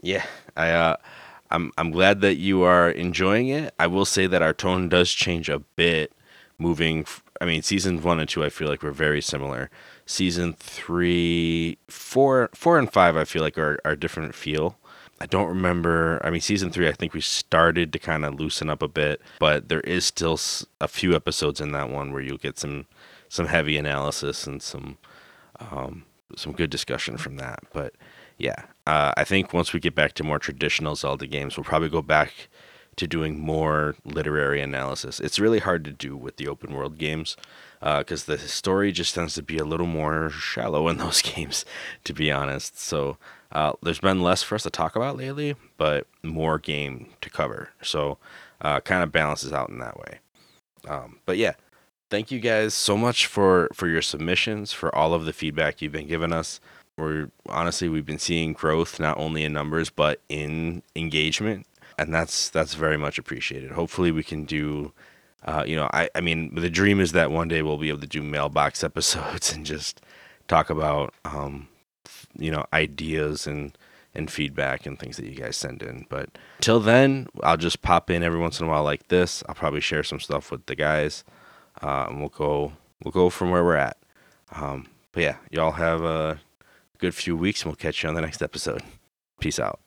Speaker 2: Yeah, I, uh, I'm I'm glad that you are enjoying it. I will say that our tone does change a bit, moving. I mean, seasons one and two, I feel like we're very similar. Season three, four, four and five, I feel like are are different feel. I don't remember. I mean, season three, I think we started to kind of loosen up a bit, but there is still a few episodes in that one where you'll get some some heavy analysis and some um, some good discussion from that. But yeah, uh, I think once we get back to more traditional Zelda games, we'll probably go back to doing more literary analysis. It's really hard to do with the open world games because the story just tends to be a little more shallow in (laughs) those games, to be honest. So uh, there's been less for us to talk about lately, but more game to cover. So uh, kind of balances out in that way. Um, but yeah, thank you guys so much for for your submissions, for all of the feedback you've been giving us. We're honestly we've been seeing growth not only in numbers but in engagement, and that's that's very much appreciated. Hopefully, we can do. Uh, you know, I, I mean, the dream is that one day we'll be able to do mailbox (laughs) episodes and just talk about, um, you know, ideas and and feedback and things that you guys send in. But till then, I'll just pop in every once in a while like this. I'll probably share some stuff with the guys, uh, and we'll go we'll go from where we're at. Um, but yeah, y'all have a good few weeks, and we'll catch you on the next episode. Peace out.